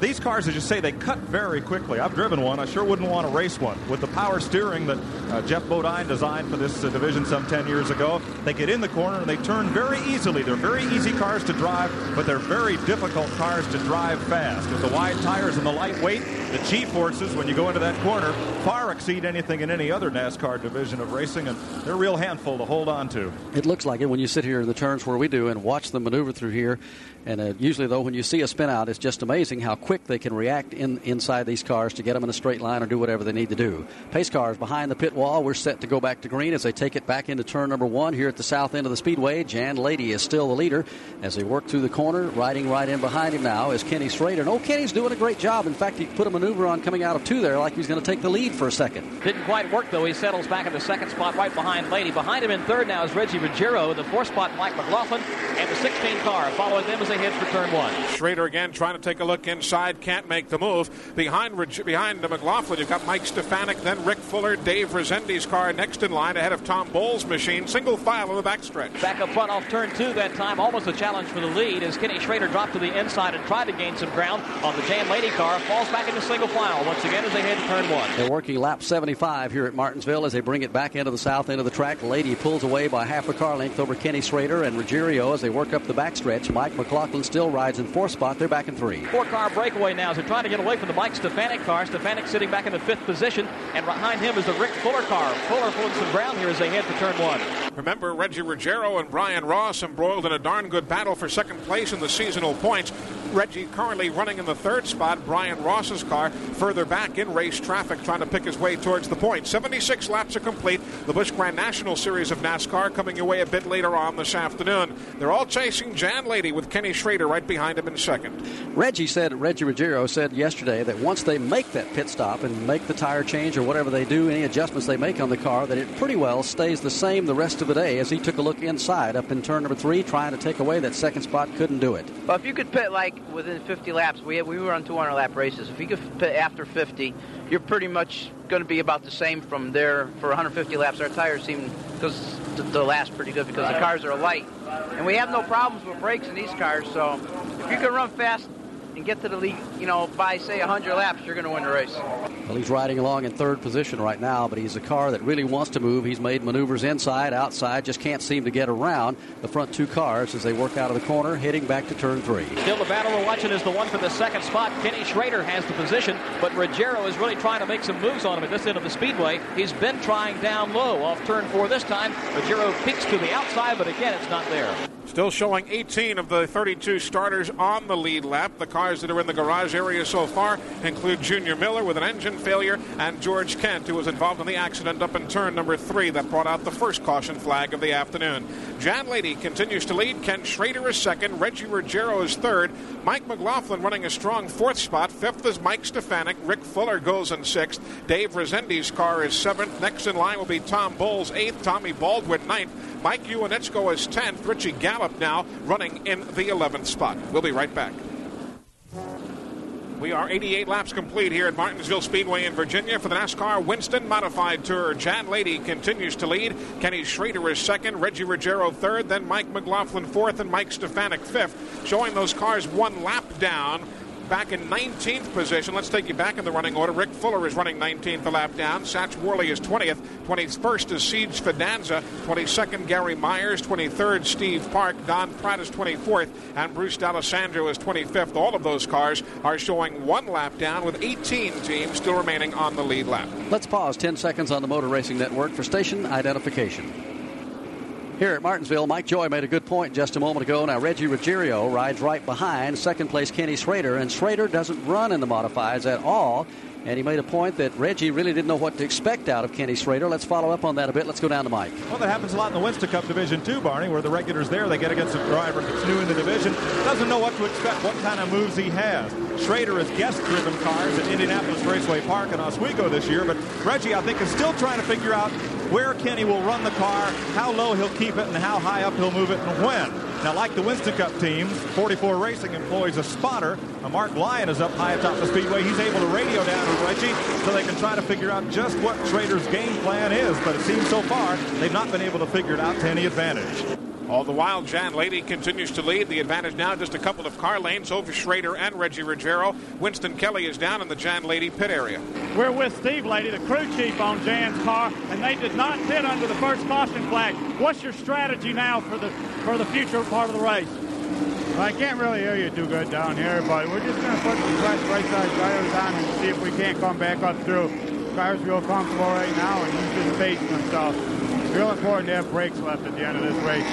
These cars, as you say, they cut very quickly. I've driven one. I sure wouldn't want to race one. With the power steering that uh, Geoff Bodine designed for this uh, division some 10 years ago, they get in the corner and they turn very easily. They're very easy cars to drive, but they're very difficult cars to drive fast. With the wide tires and the light weight, the G-forces, when you go into that corner, far exceed anything in any other NASCAR division of racing, and they're a real handful to hold on to. It looks like it when you sit here in the turns where we do and watch them maneuver through here. And uh, usually, though, when you see a spin out, it's just amazing how quick they can react in, inside these cars to get them in a straight line or do whatever they need to do. Pace cars behind the pit wall. We're set to go back to green as they take it back into turn number one here at the south end of the speedway. Jan Lady is still the leader as they work through the corner. Riding right in behind him now is Kenny Schrader. And oh, Kenny's doing a great job. In fact, he put a maneuver on coming out of two there like he's going to take the lead for a second. Didn't quite work, though. He settles back in the second spot right behind Lady. Behind him in third now is Reggie Ruggiero. The fourth spot, Mike McLaughlin. And the 16 car following them as they head for turn one. Schrader again trying to take a look inside, can't make the move. Behind behind the McLaughlin, you've got Mike Stefanik, then Rick Fuller, Dave Rezendes' car next in line ahead of Tom Bowles' machine. Single file on the backstretch. Back up front off turn two that time, almost a challenge for the lead as Kenny Schrader dropped to the inside and tried to gain some ground on the Jan Lady car. Falls back into single file once again as they head to turn one. They're working lap 75 here at Martinsville as they bring it back into the south end of the track. Lady pulls away by half a car length over Kenny Schrader and Ruggiero as they work up the backstretch. Mike McLaughlin still rides in fourth spot. They're back in three. Four car breakaway now as they're trying to get away from the Mike Stefanik car. Stefanik sitting back in the fifth position, and behind him is the Rick Fuller car. Fuller pulling some ground here as they head for turn one. Remember, Reggie Ruggiero and Brian Ross embroiled in a darn good battle for second place in the seasonal points. Reggie currently running in the third spot. Brian Ross's car further back in race traffic, trying to pick his way towards the point. 76 laps are complete. The Busch Grand National Series of NASCAR coming your way a bit later on this afternoon. They're all chasing Jan Lady with Kenny Schrader right behind him in second. Reggie said, Reggie Ruggiero said yesterday that once they make that pit stop and make the tire change or whatever they do, any adjustments they make on the car, that it pretty well stays the same the rest of the day as he took a look inside up in turn number three, trying to take away that second spot, couldn't do it. Well, if you could pit like within 50 laps, we we were on 200 lap races. If you could after 50, you're pretty much going to be about the same from there for 150 laps. Our tires seem because to last pretty good because the cars are light, and we have no problems with brakes in these cars. So if you can run fast and get to the lead, you know, by say 100 laps, you're going to win the race. Well, he's riding along in third position right now, but he's a car that really wants to move. He's made maneuvers inside, outside, just can't seem to get around the front two cars as they work out of the corner, heading back to turn three. Still, the battle we're watching is the one for the second spot. Kenny Schrader has the position, but Ruggiero is really trying to make some moves on him at this end of the speedway. He's been trying down low off turn four this time. Ruggiero peeks to the outside, but again, it's not there. Still showing 18 of the 32 starters on the lead lap. The cars that are in the garage area so far include Junior Miller with an engine failure and George Kent, who was involved in the accident up in turn number three that brought out the first caution flag of the afternoon. Jan Lady continues to lead. Ken Schrader is second. Reggie Ruggiero is third. Mike McLaughlin running a strong fourth spot. Fifth is Mike Stefanik. Rick Fuller goes in sixth. Dave Rezendes' car is seventh. Next in line will be Tom Bowles, eighth. Tommy Baldwin, ninth. Mike Ewanitsko is 10th. Richie Gallup now running in the 11th spot. We'll be right back. We are 88 laps complete here at Martinsville Speedway in Virginia for the NASCAR Winston Modified Tour. Jan Lady continues to lead. Kenny Schrader is second. Reggie Ruggiero third. Then Mike McLaughlin fourth and Mike Stefanik fifth. Showing those cars one lap down back in 19th position. Let's take you back in the running order. Rick Fuller is running 19th a lap down. Satch Worley is 20th. 21st is Siege Fidanza. 22nd, Gary Myers. 23rd, Steve Park. Don Pratt is 24th. And Bruce D'Alessandro is 25th. All of those cars are showing one lap down with 18 teams still remaining on the lead lap. Let's pause 10 seconds on the Motor Racing Network for station identification. Here at Martinsville, Mike Joy made a good point just a moment ago. Now, Reggie Ruggiero rides right behind second place Kenny Schrader, and Schrader doesn't run in the modifieds at all. And he made a point that Reggie really didn't know what to expect out of Kenny Schrader. Let's follow up on that a bit. Let's go down to Mike. Well, that happens a lot in the Winston Cup division too, Barney, where the regulars there, they get against a driver that's new in the division, doesn't know what to expect, what kind of moves he has. Schrader has guest-driven cars at Indianapolis Raceway Park and Oswego this year, but Reggie, I think, is still trying to figure out where Kenny will run the car, how low he'll keep it, and how high up he'll move it, and when. Now, like the Winston Cup teams, 44 Racing employs a spotter. Now, Mark Lyon is up high atop the speedway. He's able to radio down to Reggie so they can try to figure out just what Schrader's game plan is. But it seems so far they've not been able to figure it out to any advantage. All the while, Jan Lady continues to lead. The advantage now just a couple of car lanes over Schrader and Reggie Ruggiero. Winston Kelly is down in the Jan Lady pit area. We're with Steve Lady, the crew chief on Jan's car, and they did not pit under the first caution flag. What's your strategy now for the for the future part of the race? I can't really hear you too good down here, but we're just going to put some fresh right side tires on and see if we can't come back up through. Car's real comfortable right now, and he's just pacing himself. Real important to have brakes left at the end of this race.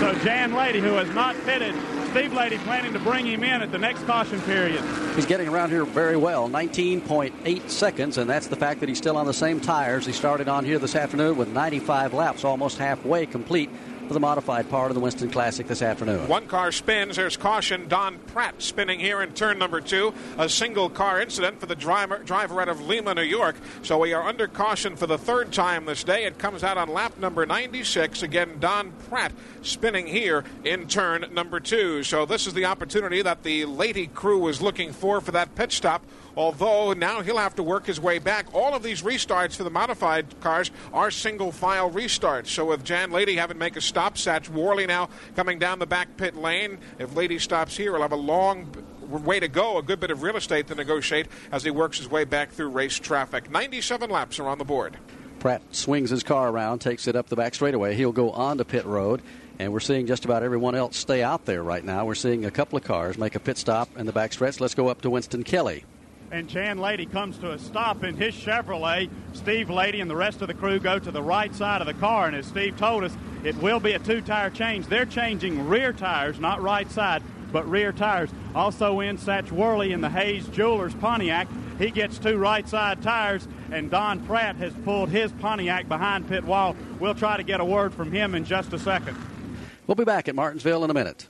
So Jan Lady, who has not pitted, Steve Lady planning to bring him in at the next caution period. He's getting around here very well, 19.8 seconds, and that's the fact that he's still on the same tires he started on here this afternoon with 95 laps, almost halfway complete for the modified part of the Winston Classic this afternoon. One car spins. There's caution. Don Pratt spinning here in turn number two. A single car incident for the driver, driver out of Lima, New York. So we are under caution for the third time this day. It comes out on lap number 96. Again, Don Pratt spinning here in turn number two. So this is the opportunity that the Lady crew was looking for for that pit stop although now he'll have to work his way back. All of these restarts for the modified cars are single file restarts. So with Jan Lady having to make a stop, Satch Worley now coming down the back pit lane. If Lady stops here, he'll have a long way to go, a good bit of real estate to negotiate as he works his way back through race traffic. 97 laps are on the board. Pratt swings his car around, takes it up the back straightaway. He'll go on to pit road. And we're seeing just about everyone else stay out there right now. We're seeing a couple of cars make a pit stop in the back stretch. Let's go up to Winston Kelly and Jan Lady comes to a stop in his Chevrolet. Steve Lady and the rest of the crew go to the right side of the car, and as Steve told us, it will be a two-tire change. They're changing rear tires, not right side, but rear tires. Also in Satch Worley in the Hayes Jewelers Pontiac, he gets two right side tires, and Don Pratt has pulled his Pontiac behind pit wall. We'll try to get a word from him in just a second. We'll be back at Martinsville in a minute.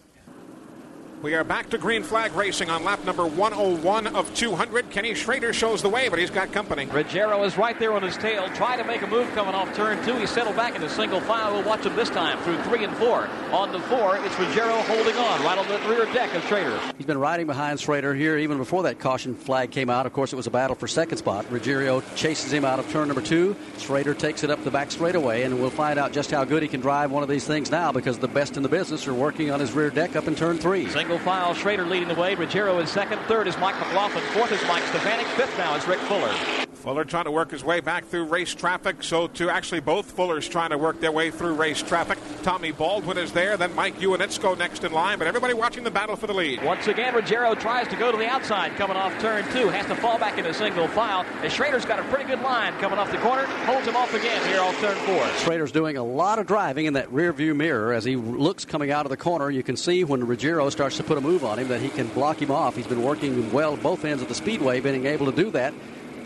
We are back to green flag racing on lap number 101 of 200. Kenny Schrader shows the way, but he's got company. Ruggiero is right there on his tail, trying to make a move coming off turn two. He settled back into single file. We'll watch him this time through three and four. On the four, it's Ruggiero holding on right on the rear deck of Schrader. He's been riding behind Schrader here even before that caution flag came out. Of course, it was a battle for second spot. Ruggiero chases him out of turn number two. Schrader takes it up the back straightaway, and we'll find out just how good he can drive one of these things now because the best in the business are working on his rear deck up in turn three. Single file, Schrader leading the way. Ruggiero is second. Third is Mike McLaughlin. Fourth is Mike Stefanik. Fifth now is Rick Fuller. Fuller trying to work his way back through race traffic. So, to actually both Fullers trying to work their way through race traffic. Tommy Baldwin is there. Then Mike Ewanitsko next in line. But everybody watching the battle for the lead. Once again, Ruggiero tries to go to the outside coming off turn two. Has to fall back into single file. And Schrader's got a pretty good line coming off the corner. Holds him off again here off turn four. Schrader's doing a lot of driving in that rear view mirror as he looks coming out of the corner. You can see when Ruggiero starts to put a move on him that he can block him off. He's been working well both ends of the speedway, being able to do that.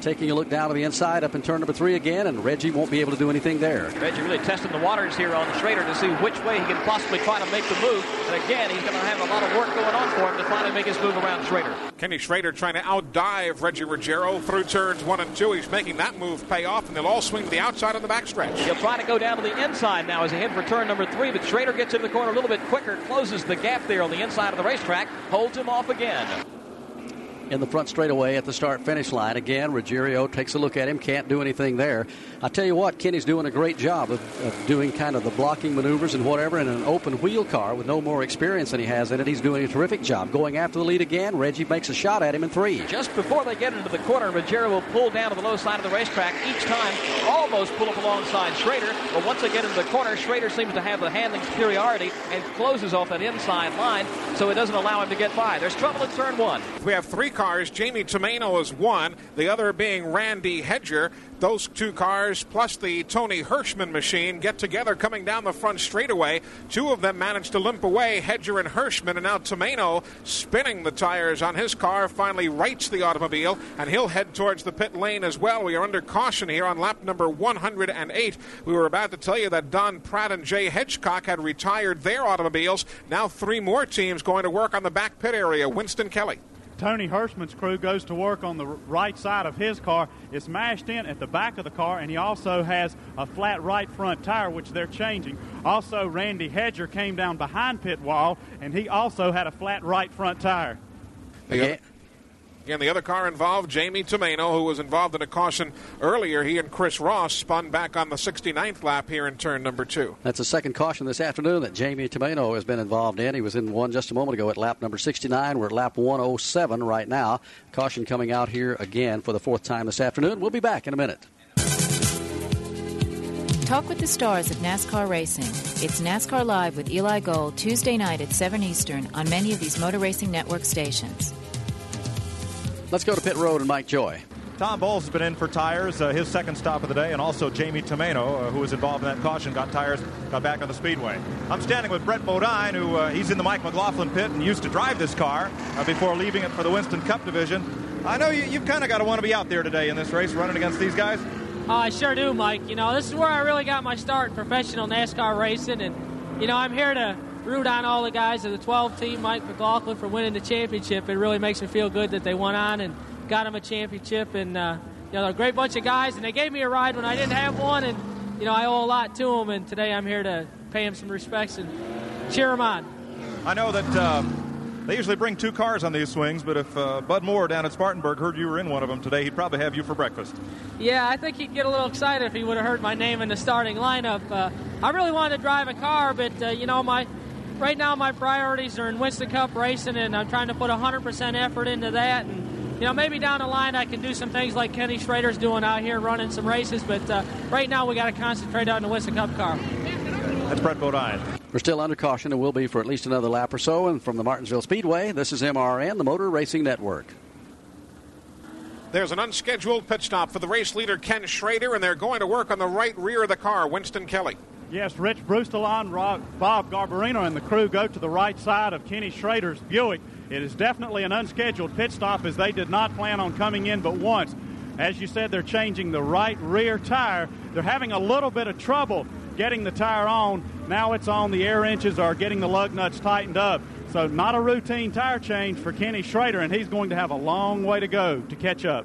Taking a look down to the inside up in turn number three again, and Reggie won't be able to do anything there. Reggie really testing the waters here on Schrader to see which way he can possibly try to make the move. And again, he's going to have a lot of work going on for him to finally make his move around Schrader. Kenny Schrader trying to outdive Reggie Ruggiero through turns one and two. He's making that move pay off, and they'll all swing to the outside on the backstretch. He'll try to go down to the inside now as he head for turn number three, but Schrader gets in the corner a little bit quicker, closes the gap there on the inside of the racetrack, holds him off again in the front straightaway at the start finish line. Again, Ruggiero takes a look at him, can't do anything there. I tell you what, Kenny's doing a great job of, of, doing kind of the blocking maneuvers and whatever in an open wheel car with no more experience than he has in it. He's doing a terrific job. Going after the lead again, Reggie makes a shot at him in three. Just before they get into the corner, Ruggiero will pull down to the low side of the racetrack each time, almost pull up alongside Schrader. But once they get into the corner, Schrader seems to have the handling superiority and closes off that inside line, so it doesn't allow him to get by. There's trouble at turn one. We have three cars. Jamie Tomaino is one, the other being Randy Hedger. Those two cars plus the Tony Hirschman machine get together coming down the front straightaway. Two of them manage to limp away, Hedger and Hirschman, and now Tomaino spinning the tires on his car finally rights the automobile, and he'll head towards the pit lane as well. We are under caution here on lap number 108. We were about to tell you that Don Pratt and Jay Hedgecock had retired their automobiles. Now three more teams going to work on the back pit area. Winston Kelly. Tony Hirschman's crew goes to work on the right side of his car. It's mashed in at the back of the car, and he also has a flat right front tire, which they're changing. Also, Randy Hedger came down behind pit wall, and he also had a flat right front tire. The other, again, the other car involved, Jamie Tomaino, who was involved in a caution earlier. He and Chris Ross spun back on the 69th lap here in turn number two. That's the second caution this afternoon that Jamie Tomaino has been involved in. He was in one just a moment ago at lap number 69. We're at lap 107 right now. Caution coming out here again for the fourth time this afternoon. We'll be back in a minute. Talk with the stars of NASCAR racing. It's NASCAR Live with Eli Gold Tuesday night at 7 Eastern on many of these Motor Racing Network stations. Let's go to pit road and Mike Joy. Tom Bowles has been in for tires, uh, his second stop of the day, and also Jamie Tomaino, uh, who was involved in that caution, got tires, got back on the speedway. I'm standing with Brett Bodine, who uh, he's in the Mike McLaughlin pit and used to drive this car uh, before leaving it for the Winston Cup division. I know you, you've kind of got to want to be out there today in this race, running against these guys. Oh, I sure do, Mike. You know, this is where I really got my start in professional NASCAR racing, and you know, I'm here to root on all the guys of the 12 team, Mike McLaughlin, for winning the championship. It really makes me feel good that they went on and got him a championship, and uh, you know, they're a great bunch of guys, and they gave me a ride when I didn't have one, and you know, I owe a lot to them, and today I'm here to pay them some respects and cheer them on. I know that um, they usually bring two cars on these swings, but if uh, Bud Moore down at Spartanburg heard you were in one of them today, he'd probably have you for breakfast. Yeah, I think he'd get a little excited if he would have heard my name in the starting lineup. Uh, I really wanted to drive a car, but uh, you know, my right now my priorities are in Winston Cup racing, and I'm trying to put 100% effort into that. And you know, maybe down the line I can do some things like Kenny Schrader's doing out here, running some races. But uh, right now we got to concentrate on the Winston Cup car. That's Brett Bodine. We're still under caution and will be for at least another lap or so. And from the Martinsville Speedway, this is MRN, the Motor Racing Network. There's an unscheduled pit stop for the race leader, Ken Schrader, and they're going to work on the right rear of the car, Winston Kelly. Yes, Rich Brustelon, Rob, Bob Garbarino, and the crew go to the right side of Kenny Schrader's Buick. It is definitely an unscheduled pit stop as they did not plan on coming in but once. As you said, they're changing the right rear tire. They're having a little bit of trouble getting the tire on. Now it's on. The air inches are getting the lug nuts tightened up. So, not a routine tire change for Kenny Schrader, and he's going to have a long way to go to catch up.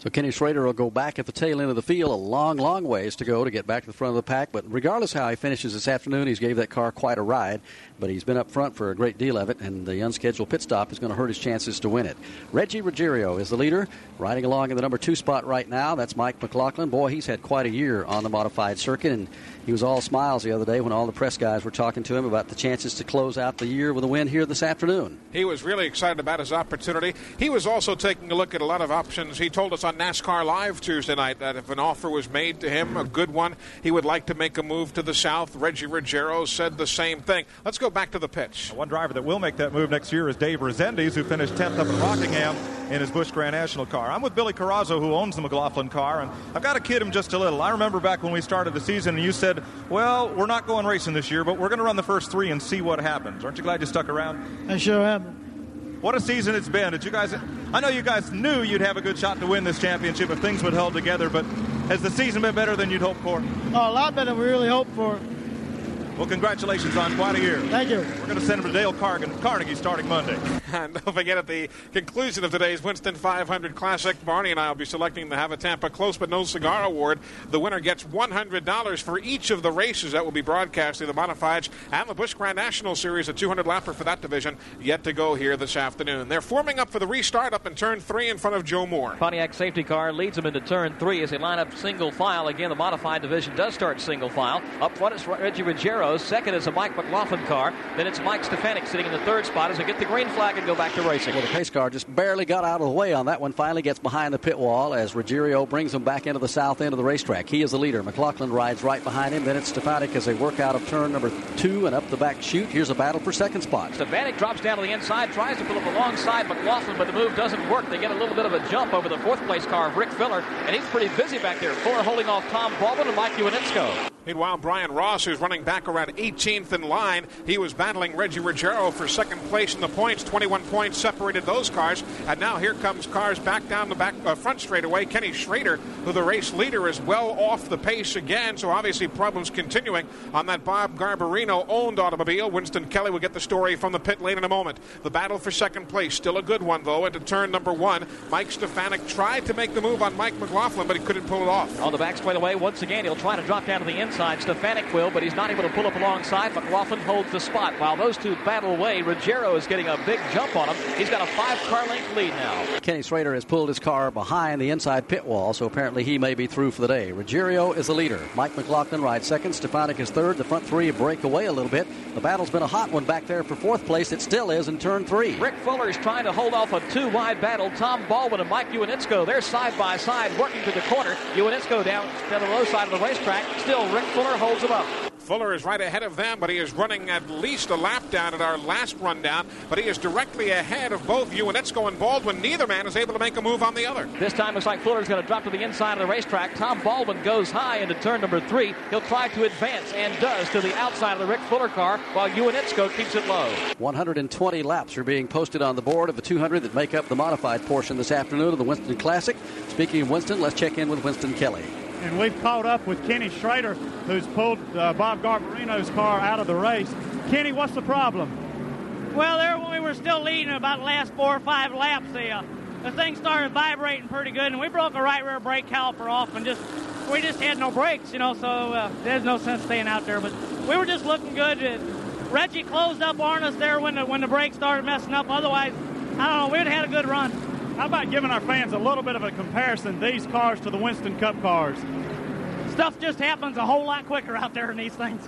So Kenny Schrader will go back at the tail end of the field, a long, long ways to go to get back to the front of the pack. But regardless how he finishes this afternoon, he's gave that car quite a ride. But he's been up front for a great deal of it, and the unscheduled pit stop is going to hurt his chances to win it. Reggie Ruggiero is the leader, riding along in the number two spot right now. That's Mike McLaughlin. Boy, he's had quite a year on the modified circuit, and he was all smiles the other day when all the press guys were talking to him about the chances to close out the year with a win here this afternoon. He was really excited about his opportunity. He was also taking a look at a lot of options. He told us on NASCAR Live Tuesday night that if an offer was made to him, a good one, he would like to make a move to the south. Reggie Ruggiero said the same thing. Let's go back to the pitch. One driver that will make that move next year is Dave Rezendes, who finished 10th up in Rockingham in his Busch Grand National car. I'm with Billy Carrazzo, who owns the McLaughlin car, and I've got to kid him just a little. I remember back when we started the season, and you said, well, we're not going racing this year, but we're going to run the first three and see what happens. Aren't you glad you stuck around? I sure am. What a season it's been. Did you guys? I know you guys knew you'd have a good shot to win this championship if things would held together, but has the season been better than you'd hoped for? Oh, a lot better than we really hoped for. Well, congratulations on quite a year. Thank you. We're going to send him to Dale Cargan, Carnegie starting Monday. And don't forget at the conclusion of today's Winston 500 Classic, Barney and I will be selecting the Havatampa Close But No Cigar Award. The winner gets $100 for each of the races that will be broadcast in the Modifieds and the Busch Grand National Series, a 200 lapper for that division, yet to go here this afternoon. They're forming up for the restart up in turn three in front of Joe Moore. Pontiac safety car leads them into turn three as they line up single file. Again, the modified division does start single file. Up front is Reggie Ruggiero. Second is a Mike McLaughlin car. Then it's Mike Stefanik sitting in the third spot as they get the green flag and go back to racing. Well, the pace car just barely got out of the way on that one. Finally gets behind the pit wall as Ruggiero brings him back into the south end of the racetrack. He is the leader. McLaughlin rides right behind him. Then it's Stefanik as they work out of turn number two and up the back chute. Here's a battle for second spot. Stefanik drops down to the inside, tries to pull up alongside McLaughlin, but the move doesn't work. They get a little bit of a jump over the fourth place car of Rick Fuller, and he's pretty busy back there. Fuller holding off Tom Baldwin and Mike Ewanitsko. Meanwhile, Brian Ross, who's running back around 18th in line, he was battling Reggie Ruggiero for second place in the points. 21 points separated those cars. And now here comes cars back down the back uh, front straightaway. Kenny Schrader, who the race leader, is well off the pace again. So obviously problems continuing on that Bob Garbarino owned automobile. Winston Kelly will get the story from the pit lane in a moment. The battle for second place, still a good one though. Into turn number one, Mike Stefanik tried to make the move on Mike McLaughlin, but he couldn't pull it off. On the back straightaway, once again, he'll try to drop down to the inside. Stefanik will, but he's not able to pull up alongside. McLaughlin holds the spot. While those two battle away, Ruggiero is getting a big jump on him. He's got a five car length lead now. Kenny Schrader has pulled his car behind the inside pit wall, so apparently he may be through for the day. Ruggiero is the leader. Mike McLaughlin rides second. Stefanik is third. The front three break away a little bit. The battle's been a hot one back there for fourth place. It still is in turn three. Rick Fuller is trying to hold off a two wide battle. Tom Baldwin and Mike Ewanitsko, they're side by side working to the corner. Ewanitsko down to the low side of the racetrack. Still, Rick Fuller holds him up. Fuller is right ahead of them, but he is running at least a lap down at our last rundown. But he is directly ahead of both Ewanitsko and Baldwin. Neither man is able to make a move on the other. This time looks like Fuller's going to drop to the inside of the racetrack. Tom Baldwin goes high into turn number three. He'll try to advance and does to the outside of the Rick Fuller car while Ewanitsko keeps it low. 120 laps are being posted on the board of the 200 that make up the modified portion this afternoon of the Winston Classic. Speaking of Winston, let's check in with Winston Kelly. And we've caught up with Kenny Schrader, who's pulled uh, Bob Garbarino's car out of the race. Kenny, what's the problem? Well, there when we were still leading about the last four or five laps, the, uh, the thing started vibrating pretty good, and we broke a right rear brake caliper off, and just we just had no brakes, you know, so uh, there's no sense staying out there. But we were just looking good. Reggie closed up on us there when the when the brakes started messing up. Otherwise, I don't know, we'd have had a good run. How about giving our fans a little bit of a comparison, these cars to the Winston Cup cars? Stuff just happens a whole lot quicker out there in these things.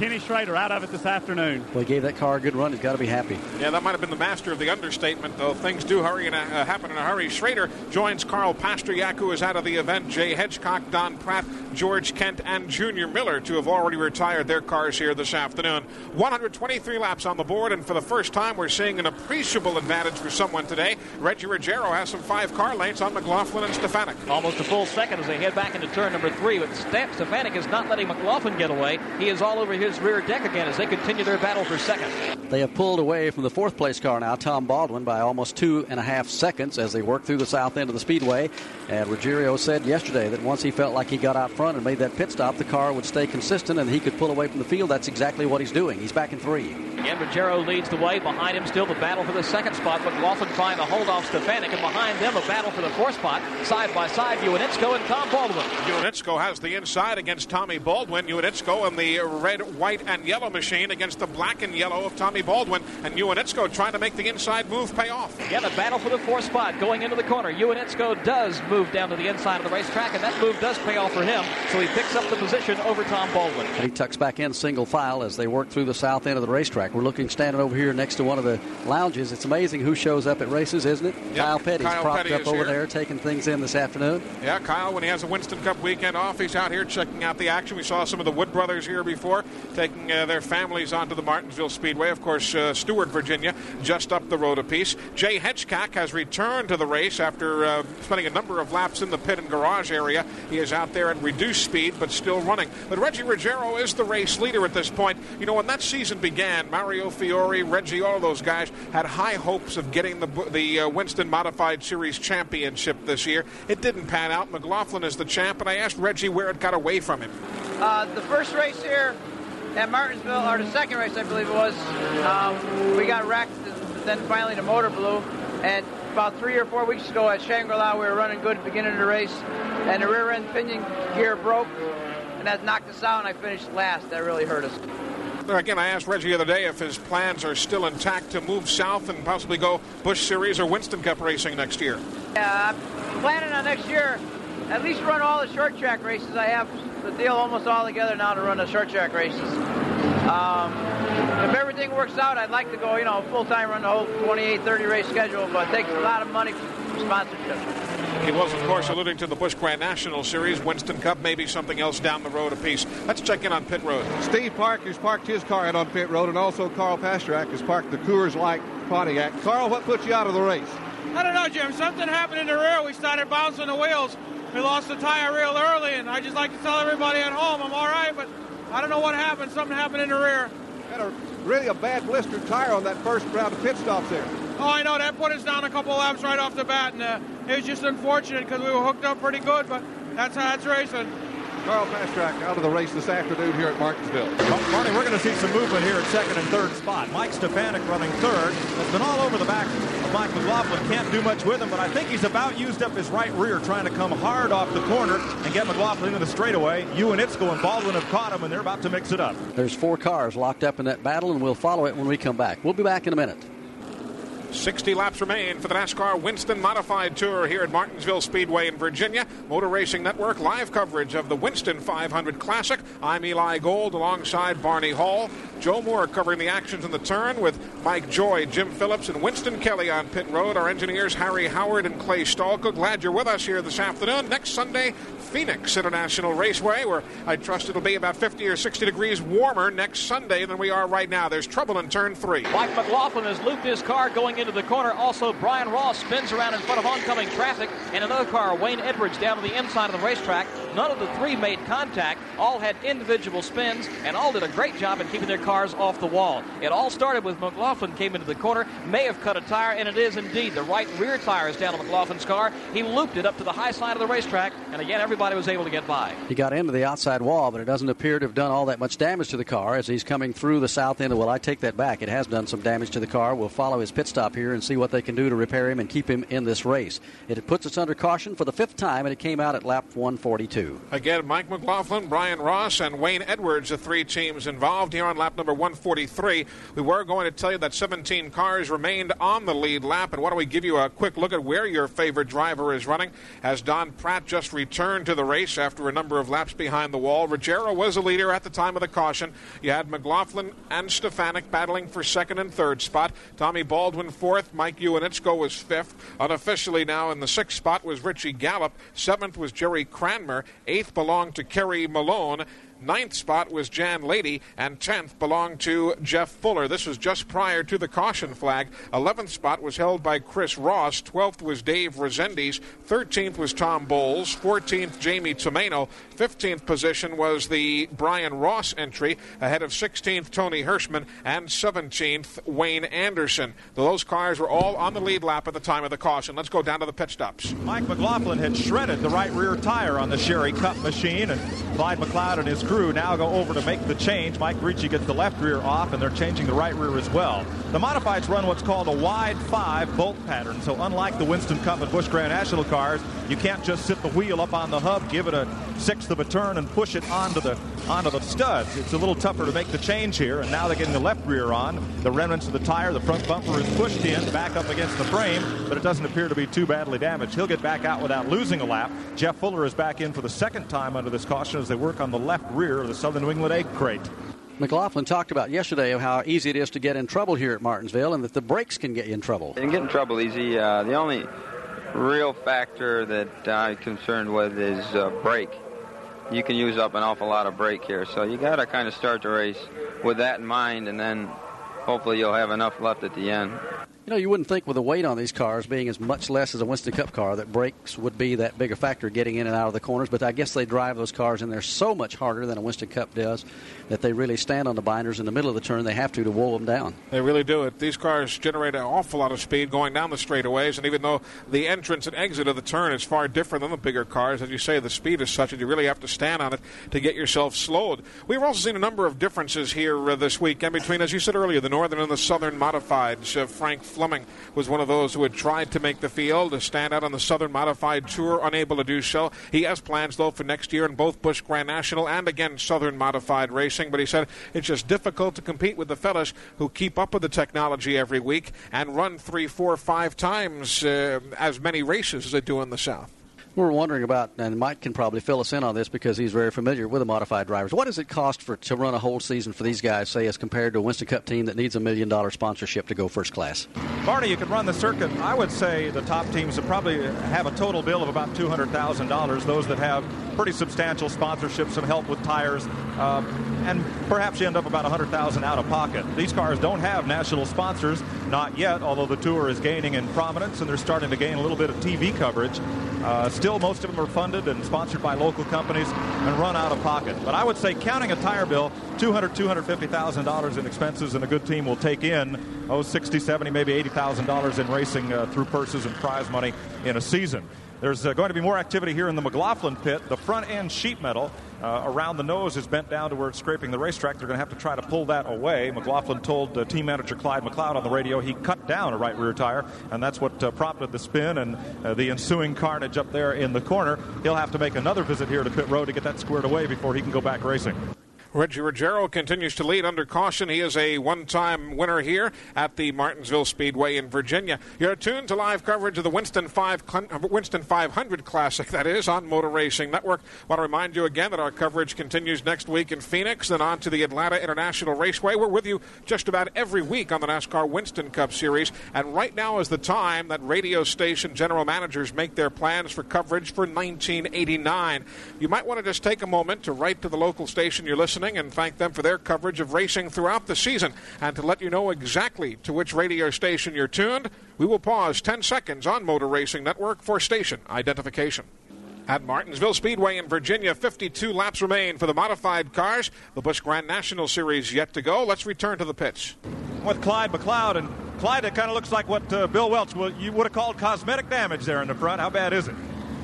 Kenny Schrader out of it this afternoon. Well, he gave that car a good run. He's got to be happy. Yeah, that might have been the master of the understatement, though. Things do hurry and uh, happen in a hurry. Schrader joins Carl Pasteryak, who is out of the event. Jay Hedgecock, Don Pratt, George Kent, and Junior Miller to have already retired their cars here this afternoon. 123 laps on the board, and for the first time, we're seeing an appreciable advantage for someone today. Reggie Ruggiero has some five car lengths on McLaughlin and Stefanik. Almost a full second as they head back into turn number three, but Stefanik is not letting McLaughlin get away. He is all over his rear deck again as they continue their battle for second. They have pulled away from the fourth place car now, Tom Baldwin, by almost two and a half seconds as they work through the south end of the speedway. And Ruggiero said yesterday that once he felt like he got out front and made that pit stop, the car would stay consistent and he could pull away from the field. That's exactly what he's doing. He's back in three. Again, Ruggiero leads the way. Behind him, still the battle for the second spot. but McLaughlin trying to hold off Stefanik, and behind them, a battle for the fourth spot. Side by side, Ewanitsko and Tom Baldwin. Ewanitsko has the inside against Tommy Baldwin. Ewanitsko in the red, white, and yellow machine against the black and yellow of Tommy Baldwin. And Ewanitsko trying to make the inside move pay off. Yeah, the battle for the fourth spot going into the corner. Ewanitsko does move down to the inside of the racetrack, and that move does pay off for him. So he picks up the position over Tom Baldwin. And he tucks back in single file as they work through the south end of the racetrack. We're looking standing over here next to one of the lounges. It's amazing who shows up at races, isn't it? Yep. Kyle Petty's Kyle propped Petty up over here. there taking things in this afternoon. Yeah, Kyle, when he has a Winston Cup weekend off, he's out here checking out the action. We saw some of the Wood brothers here before, taking uh, their families onto the Martinsville Speedway. Of course, uh, Stuart, Virginia, just up the road a piece. Jay Hedgecock has returned to the race after uh, spending a number of laps in the pit and garage area. He is out there at reduced speed, but still running. But Reggie Ruggiero is the race leader at this point. You know, when that season began, Mario Fiore, Reggie, all those guys had high hopes of getting the the uh, Winston Modified Series championship this year. It didn't pan out. McLaughlin is the champ, and I asked Reggie where it got away from him. Uh, the first race here at Martinsville, or the second race, I believe it was, um, we got wrecked. Then finally the motor blew. And about three or four weeks ago at Shangri-La, we were running good at the beginning of the race, and the rear end pinion gear broke, and that knocked us out, and I finished last. That really hurt us. Again, I asked Reggie the other day if his plans are still intact to move south and possibly go Busch Series or Winston Cup racing next year. Yeah, I'm planning on next year at least run all the short track races. I have the deal almost all together now to run the short track races. Um, if everything works out, I'd like to go, you know, full time run the whole 28, 30 race schedule, but it takes a lot of money for sponsorship. He was, of course, alluding to the Busch Grand National Series, Winston Cup, maybe something else down the road a piece. Let's check in on pit road. Steve Park Parker's parked his car out on pit road, and also Carl Pasteryak has parked the Coors Light Pontiac. Carl, what put you out of the race? I don't know, Jim. Something happened in the rear. We started bouncing the wheels. We lost the tire real early, and I just like to tell everybody at home I'm all right, but I don't know what happened. Something happened in the rear. Had a really a bad blistered tire on that first round of pit stops there. Oh, I know that put us down a couple laps right off the bat, and uh, it was just unfortunate because we were hooked up pretty good, but that's how that's racing. Carl Pasteryak out of the race this afternoon here at Martinsville. Marty, we're going to see some movement here at second and third spot. Mike Stefanik running third. Has been all over the back of Mike McLaughlin. Can't do much with him, but I think he's about used up his right rear trying to come hard off the corner and get McLaughlin into the straightaway. Ewanitsko and Baldwin have caught him, and they're about to mix it up. There's four cars locked up in that battle, and we'll follow it when we come back. We'll be back in a minute. 60 laps remain for the NASCAR Winston Modified Tour here at Martinsville Speedway in Virginia. Motor Racing Network live coverage of the Winston 500 Classic. I'm Eli Gold alongside Barney Hall. Joe Moore covering the actions in the turn with Mike Joy, Jim Phillips, and Winston Kelly on pit road. Our engineers Harry Howard and Clay Stalka. Glad you're with us here this afternoon. Next Sunday, Phoenix International Raceway, where I trust it'll be about 50 or 60 degrees warmer next Sunday than we are right now. There's trouble in turn three. Mike McLaughlin has looped his car going into the corner. Also, Brian Ross spins around in front of oncoming traffic, and another car, Wayne Edwards, down to the inside of the racetrack. None of the three made contact. All had individual spins, and all did a great job in keeping their cars off the wall. It all started with McLaughlin came into the corner, may have cut a tire, and it is indeed the right rear tire is down on McLaughlin's car. He looped it up to the high side of the racetrack, and again, everybody was able to get by. He got into the outside wall, but it doesn't appear to have done all that much damage to the car as he's coming through the south end. Well, I take that back. It has done some damage to the car. We'll follow his pit stop here and see what they can do to repair him and keep him in this race. It puts us under caution for the fifth time, and it came out at lap 142. Again, Mike McLaughlin, Brian Ross, and Wayne Edwards, the three teams involved here on lap number 143. We were going to tell you that 17 cars remained on the lead lap, and why don't we give you a quick look at where your favorite driver is running as Don Pratt just returned to the race after a number of laps behind the wall. Ruggiero was the leader at the time of the caution. You had McLaughlin and Stefanik battling for second and third spot. Tommy Baldwin fourth. Mike Ewanitsko was fifth. Unofficially now in the sixth spot was Richie Gallup. Seventh was Jerry Cranmer. Eighth belonged to Kerry Malone. Ninth spot was Jan Lady, and tenth belonged to Jeff Fuller. This was just prior to the caution flag. Eleventh spot was held by Chris Ross. Twelfth was Dave Rezendes. Thirteenth was Tom Bowles. Fourteenth, Jamie Tomaino. Fifteenth position was the Brian Ross entry, ahead of sixteenth Tony Hirschman and seventeenth Wayne Anderson. Those cars were all on the lead lap at the time of the caution. Let's go down to the pit stops. Mike McLaughlin had shredded the right rear tire on the Sherry Cup machine, and Clyde McLeod and his crew now go over to make the change. Mike Ricci gets the left rear off, and they're changing the right rear as well. The modifieds run what's called a wide five bolt pattern. So unlike the Winston Cup and Busch Grand National cars, you can't just sit the wheel up on the hub, give it a sixth of a turn, and push it onto the onto the studs. It's a little tougher to make the change here, and now they're getting the left rear on. The remnants of the tire, the front bumper is pushed in, back up against the frame, but it doesn't appear to be too badly damaged. He'll get back out without losing a lap. Jeff Fuller is back in for the second time under this caution as they work on the left rear of the Southern New England egg crate. McLaughlin talked about yesterday of how easy it is to get in trouble here at Martinsville and that the brakes can get you in trouble. You can get in trouble easy. Uh, the only real factor that I'm concerned with is uh, brake. You can use up an awful lot of brake here, so you got to kind of start the race with that in mind, and then hopefully you'll have enough left at the end. You know, you wouldn't think with the weight on these cars being as much less as a Winston Cup car that brakes would be that big a factor getting in and out of the corners, but I guess they drive those cars in there so much harder than a Winston Cup does that they really stand on the binders in the middle of the turn. They have to to wool them down. They really do it. These cars generate an awful lot of speed going down the straightaways, and even though the entrance and exit of the turn is far different than the bigger cars, as you say, the speed is such that you really have to stand on it to get yourself slowed. We've also seen a number of differences here uh, this weekend between, as you said earlier, the northern and the southern modifieds. Uh, Frank Fleming was one of those who had tried to make the field, to stand out on the Southern Modified Tour, unable to do so. He has plans, though, for next year in both Busch Grand National and again Southern Modified Racing. But he said it's just difficult to compete with the fellas who keep up with the technology every week and run three, four, five times uh, as many races as they do in the South. We're wondering about, and Mike can probably fill us in on this because he's very familiar with the modified drivers. What does it cost for to run a whole season for these guys, say, as compared to a Winston Cup team that needs a million dollar sponsorship to go first class? Barney, you could run the circuit. I would say the top teams would probably have a total bill of about two hundred thousand dollars. Those that have pretty substantial sponsorship, some help with tires, um, and perhaps you end up about a hundred thousand out of pocket. These cars don't have national sponsors. not yet, although the tour is gaining in prominence and they're starting to gain a little bit of TV coverage. Uh, still, most of them are funded and sponsored by local companies and run out of pocket. But I would say, counting a tire bill, $200,000, $250,000 in expenses, and a good team will take in, oh, 60, 70, maybe $80,000 in racing uh, through purses and prize money in a season. There's uh, going to be more activity here in the McLaughlin pit. The front end sheet metal uh, around the nose is bent down to where it's scraping the racetrack. They're going to have to try to pull that away. McLaughlin told uh, team manager Clyde McLeod on the radio he cut down a right rear tire, and that's what uh, prompted the spin and uh, the ensuing carnage up there in the corner. He'll have to make another visit here to pit road to get that squared away before he can go back racing. Reggie Ruggiero continues to lead under caution. He is a one time winner here at the Martinsville Speedway in Virginia. You're tuned to live coverage of the Winston, 5, Winston 500 Classic, that is, on Motor Racing Network. I want to remind you again that our coverage continues next week in Phoenix, then on to the Atlanta International Raceway. We're with you just about every week on the NASCAR Winston Cup Series, and right now is the time that radio station general managers make their plans for coverage for 1989. You might want to just take a moment to write to the local station you're listening listening and thank them for their coverage of racing throughout the season. And to let you know exactly to which radio station you're tuned, we will pause 10 seconds on Motor Racing Network for station identification. At Martinsville Speedway in Virginia, 52 laps remain for the modified cars. The Busch Grand National Series yet to go. Let's return to the pits. With Clyde McLeod, and Clyde, it kind of looks like what uh, Bill Welch would, you would have called cosmetic damage there in the front. How bad is it?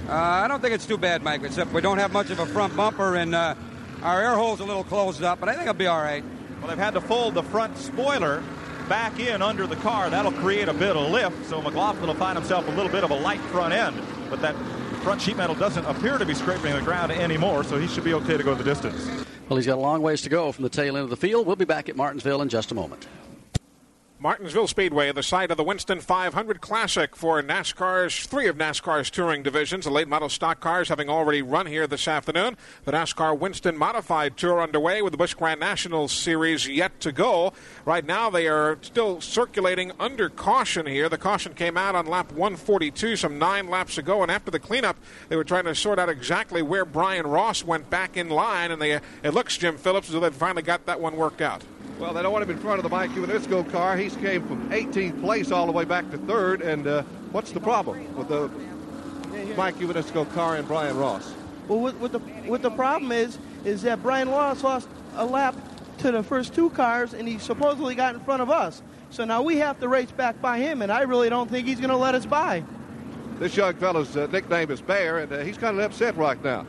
Uh, I don't think it's too bad, Mike, except we don't have much of a front bumper, and uh, our air hole's a little closed up, but I think it'll be all right. Well, they've had to fold the front spoiler back in under the car. That'll create a bit of lift, so McLaughlin will find himself a little bit of a light front end. But that front sheet metal doesn't appear to be scraping the ground anymore, so he should be okay to go the distance. Well, he's got a long ways to go from the tail end of the field. We'll be back at Martinsville in just a moment. Martinsville Speedway, the site of the Winston 500 Classic for NASCAR's three of NASCAR's touring divisions. The late model stock cars having already run here this afternoon. The NASCAR Winston Modified Tour underway with the Busch Grand National Series yet to go. Right now, they are still circulating under caution here. The caution came out on lap 142 some nine laps ago, and after the cleanup, they were trying to sort out exactly where Brian Ross went back in line, and they, it looks, Jim Phillips, though they've finally got that one worked out. Well, they don't want him in front of the Mike Ewanitsko car. He's came from 18th place all the way back to third. And uh, what's the problem with the Mike Ewanitsko car and Brian Ross? Well, what, what, the what the problem is is that Brian Ross lost a lap to the first two cars, and he supposedly got in front of us. So now we have to race back by him, and I really don't think he's going to let us by. This young fellow's uh, nickname is Bear, and uh, he's kind of upset right now.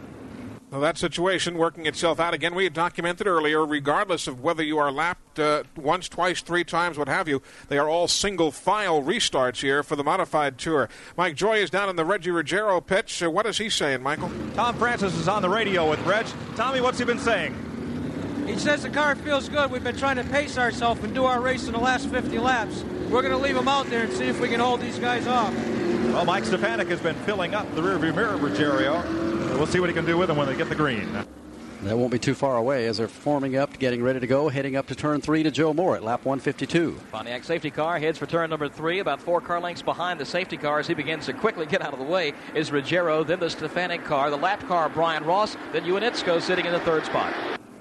Well, that situation working itself out again. We had documented earlier, regardless of whether you are lapped uh, once, twice, three times, what have you, they are all single file restarts here for the modified tour. Mike Joy is down in the Reggie Ruggiero pitch. Uh, what is he saying, Michael? Tom Francis is on the radio with Reg. Tommy, what's he been saying? He says the car feels good. We've been trying to pace ourselves and do our race in the last 50 laps. We're going to leave them out there and see if we can hold these guys off. Well, Mike Stefanik has been filling up the rearview mirror of Ruggiero. We'll see what he can do with them when they get the green. That won't be too far away as they're forming up, getting ready to go, heading up to turn three to Joe Moore at lap 152. Pontiac safety car heads for turn number three, about four car lengths behind the safety car as he begins to quickly get out of the way is Ruggiero, then the Stefanik car, the lap car, Brian Ross, then Ewanitsko sitting in the third spot.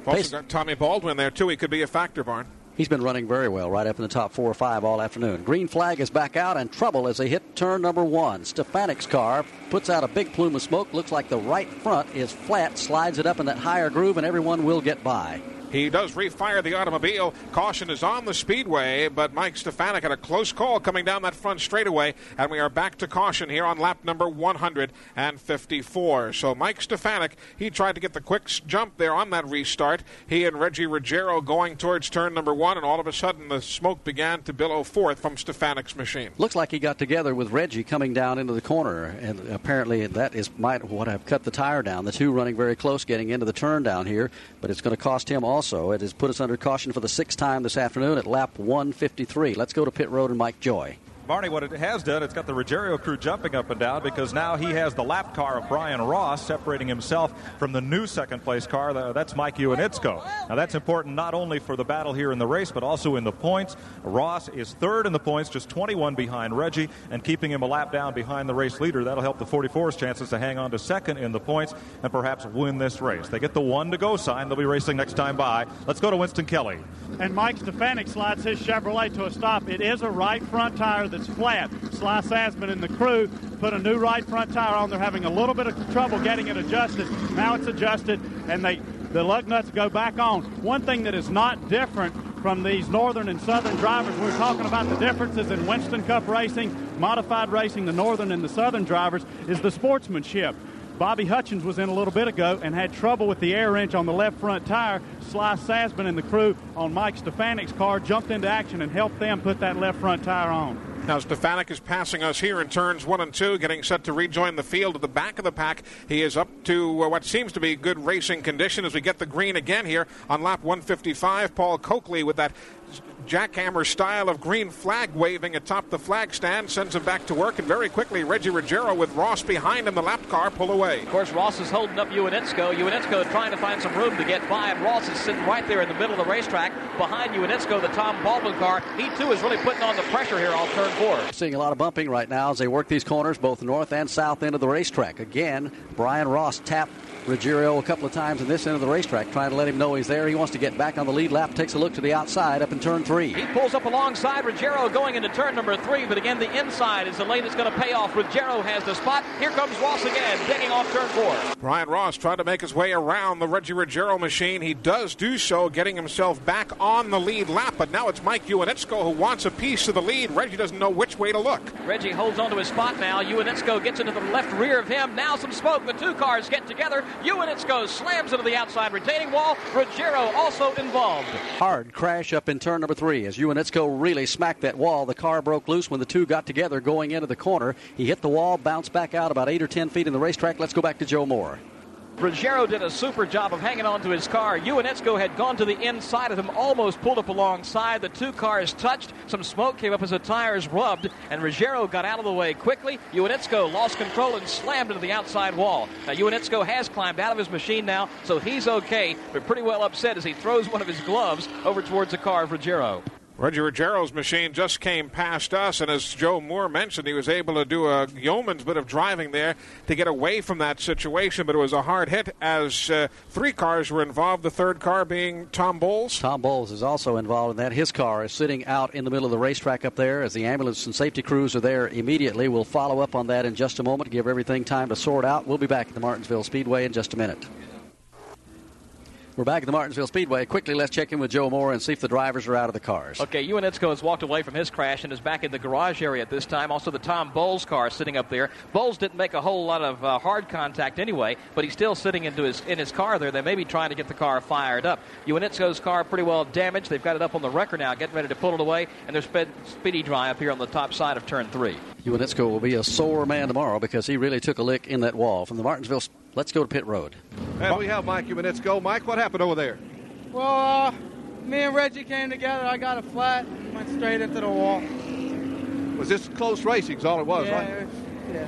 Also got Tommy Baldwin there, too. He could be a factor, Barn. He's been running very well, right up in the top four or five all afternoon. Green flag is back out and trouble as they hit turn number one. Stefanik's car puts out a big plume of smoke. Looks like the right front is flat, slides it up in that higher groove, and everyone will get by. He does refire the automobile. Caution is on the speedway, but Mike Stefanik had a close call coming down that front straightaway, and we are back to caution here on lap number 154. So Mike Stefanik, he tried to get the quick jump there on that restart. He and Reggie Ruggiero going towards turn number one, and all of a sudden the smoke began to billow forth from Stefanik's machine. Looks like he got together with Reggie coming down into the corner, and apparently that is might what have cut the tire down. The two running very close, getting into the turn down here, but it's going to cost him also. It has put us under caution for the sixth time this afternoon at lap 153. Let's go to pit road and Mike Joy. Barney, what it has done, it's got the Ruggiero crew jumping up and down because now he has the lap car of Brian Ross separating himself from the new second place car. That's Mike Ewanitsko. Now, that's important not only for the battle here in the race, but also in the points. Ross is third in the points, just 21 behind Reggie, and keeping him a lap down behind the race leader. That'll help the 44's chances to hang on to second in the points and perhaps win this race. They get the one to go sign. They'll be racing next time by. Let's go to Winston Kelly. And Mike Stefanik slides his Chevrolet to a stop. It is a right front tire that's flat. Sly Sassman and the crew put a new right front tire on. They're having a little bit of trouble getting it adjusted. Now it's adjusted, and they the lug nuts go back on. One thing that is not different from these northern and southern drivers, we're talking about the differences in Winston Cup racing, modified racing, the northern and the southern drivers, is the sportsmanship. Bobby Hutchins was in a little bit ago and had trouble with the air wrench on the left front tire. Sly Sassman and the crew on Mike Stefanik's car jumped into action and helped them put that left front tire on. Now, Stefanik is passing us here in turns one and two, getting set to rejoin the field at the back of the pack. He is up to uh, what seems to be good racing condition as we get the green again here on lap 155. Paul Coakley with that jackhammer style of green flag waving atop the flag stand sends him back to work, and very quickly Reggie Ruggiero with Ross behind him, the lap car pull away. Of course, Ross is holding up Ewanitsko. Ewanitsko trying to find some room to get by, and Ross is sitting right there in the middle of the racetrack behind Ewanitsko, the Tom Baldwin car. He too is really putting on the pressure here on turn four. Seeing a lot of bumping right now as they work these corners, both north and south end of the racetrack. Again, Brian Ross tapped Ruggiero a couple of times in this end of the racetrack, trying to let him know he's there. He wants to get back on the lead lap, takes a look to the outside up in turn three. He pulls up alongside Ruggiero going into turn number three, but again, the inside is the lane that's going to pay off. Ruggiero has the spot. Here comes Ross again, digging off turn four. Brian Ross trying to make his way around the Reggie Ruggiero machine. He does do so, getting himself back on the lead lap, but now it's Mike Ewanitsko who wants a piece of the lead. Reggie doesn't know which way to look. Reggie holds onto his spot now. Ewanitsko gets into the left rear of him. Now some smoke. The two cars get together. Ewanitsko slams into the outside retaining wall. Ruggiero also involved. Hard crash up in turn number three as Ewanitsko really smacked that wall. The car broke loose when the two got together going into the corner. He hit the wall, bounced back out about eight or ten feet in the racetrack. Let's go back to Joe Moore. Ruggiero did a super job of hanging on to his car. Ewanitsko had gone to the inside of him, almost pulled up alongside. The two cars touched. Some smoke came up as the tires rubbed, and Ruggiero got out of the way quickly. Ewanitsko lost control and slammed into the outside wall. Now, Ewanitsko has climbed out of his machine now, so he's okay, but pretty well upset as he throws one of his gloves over towards the car of Ruggiero. Reggie Ruggiero's machine just came past us, and as Joe Moore mentioned, he was able to do a yeoman's bit of driving there to get away from that situation, but it was a hard hit as uh, three cars were involved, the third car being Tom Bowles. Tom Bowles is also involved in that. His car is sitting out in the middle of the racetrack up there as the ambulance and safety crews are there immediately. We'll follow up on that in just a moment, give everything time to sort out. We'll be back at the Martinsville Speedway in just a minute. We're back at the Martinsville Speedway. Quickly, let's check in with Joe Moore and see if the drivers are out of the cars. Okay, Ewanitsko has walked away from his crash and is back in the garage area at this time. Also, the Tom Bowles car sitting up there. Bowles didn't make a whole lot of uh, hard contact anyway, but he's still sitting into his in his car there. They may be trying to get the car fired up. Ewanitsko's car pretty well damaged. They've got it up on the wrecker now, getting ready to pull it away, and there's speedy dry up here on the top side of turn three. Ewanitsko will be a sore man tomorrow because he really took a lick in that wall. From the Martinsville, let's go to pit road. And we have Mike Ewanitsko. Mike, what happened over there? Well, uh, me and Reggie came together. I got a flat, went straight into the wall. Was this close racing? Is all it was, yeah, right? it was- yeah.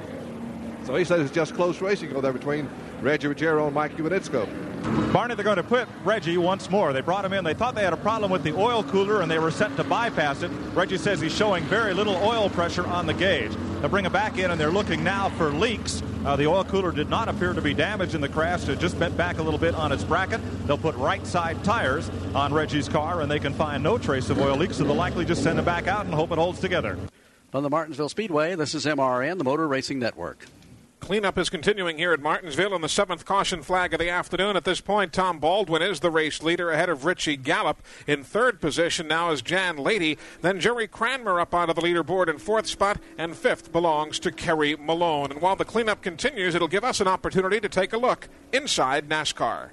So he says it's just close racing over there between Reggie Ruggiero and Mike Ewanitsko. Barney, they're going to put Reggie once more. They brought him in. They thought they had a problem with the oil cooler and they were set to bypass it. Reggie says he's showing very little oil pressure on the gauge. They'll bring him back in and they're looking now for leaks. Uh, the oil cooler did not appear to be damaged in the crash. It just bent back a little bit on its bracket. They'll put right side tires on Reggie's car and they can find no trace of oil leaks, so they'll likely just send him back out and hope it holds together. From the Martinsville Speedway, this is MRN, the Motor Racing Network. Cleanup is continuing here at Martinsville in the seventh caution flag of the afternoon. At this point, Tom Baldwin is the race leader ahead of Richie Gallup. In third position now is Jan Leaty. Then Jerry Cranmer up out of the leaderboard in fourth spot, and fifth belongs to Kerry Malone. And while the cleanup continues, it'll give us an opportunity to take a look inside NASCAR.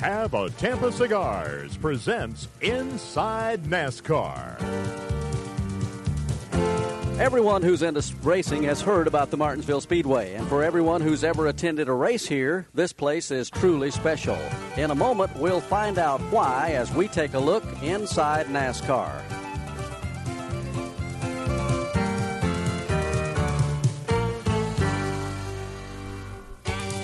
Have a Tampa Cigars presents Inside NASCAR. Everyone who's into racing has heard about the Martinsville Speedway, and for everyone who's ever attended a race here, this place is truly special. In a moment, we'll find out why as we take a look inside NASCAR.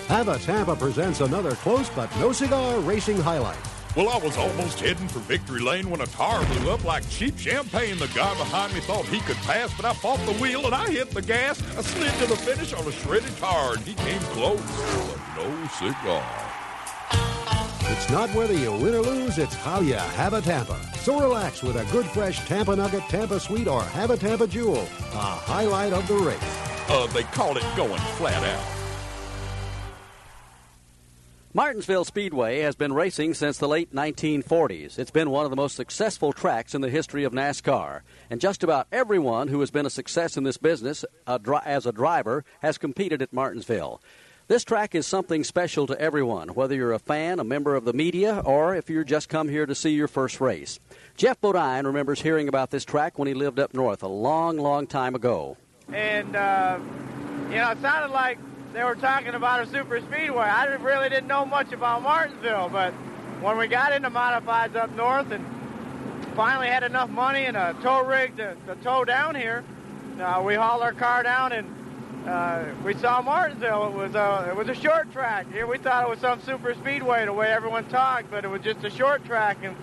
Havatampa presents another close but no cigar racing highlight. Well, I was almost heading for victory lane when a tire blew up like cheap champagne. The guy behind me thought he could pass, but I fought the wheel and I hit the gas. I slid to the finish on a shredded tire, and he came close, but no cigar. It's not whether you win or lose, it's how you have a Tampa. So relax with a good fresh Tampa Nugget, Tampa Sweet, or Havatampa Jewel, a highlight of the race. Uh, they call it going flat out. Martinsville Speedway has been racing since the late 1940s. It's been one of the most successful tracks in the history of NASCAR. And just about everyone who has been a success in this business a dri- as a driver has competed at Martinsville. This track is something special to everyone, whether you're a fan, a member of the media, or if you're just come here to see your first race. Geoff Bodine remembers hearing about this track when he lived up north a long, long time ago. and uh, you know, it sounded like they were talking about a super speedway. I didn't- really didn't know much about Martinsville, but when we got into modifieds up north and finally had enough money and a tow rig to, to tow down here, uh, we hauled our car down and uh, we saw Martinsville. It was a it was a short track. Here we thought it was some super speedway the way everyone talked, but it was just a short track and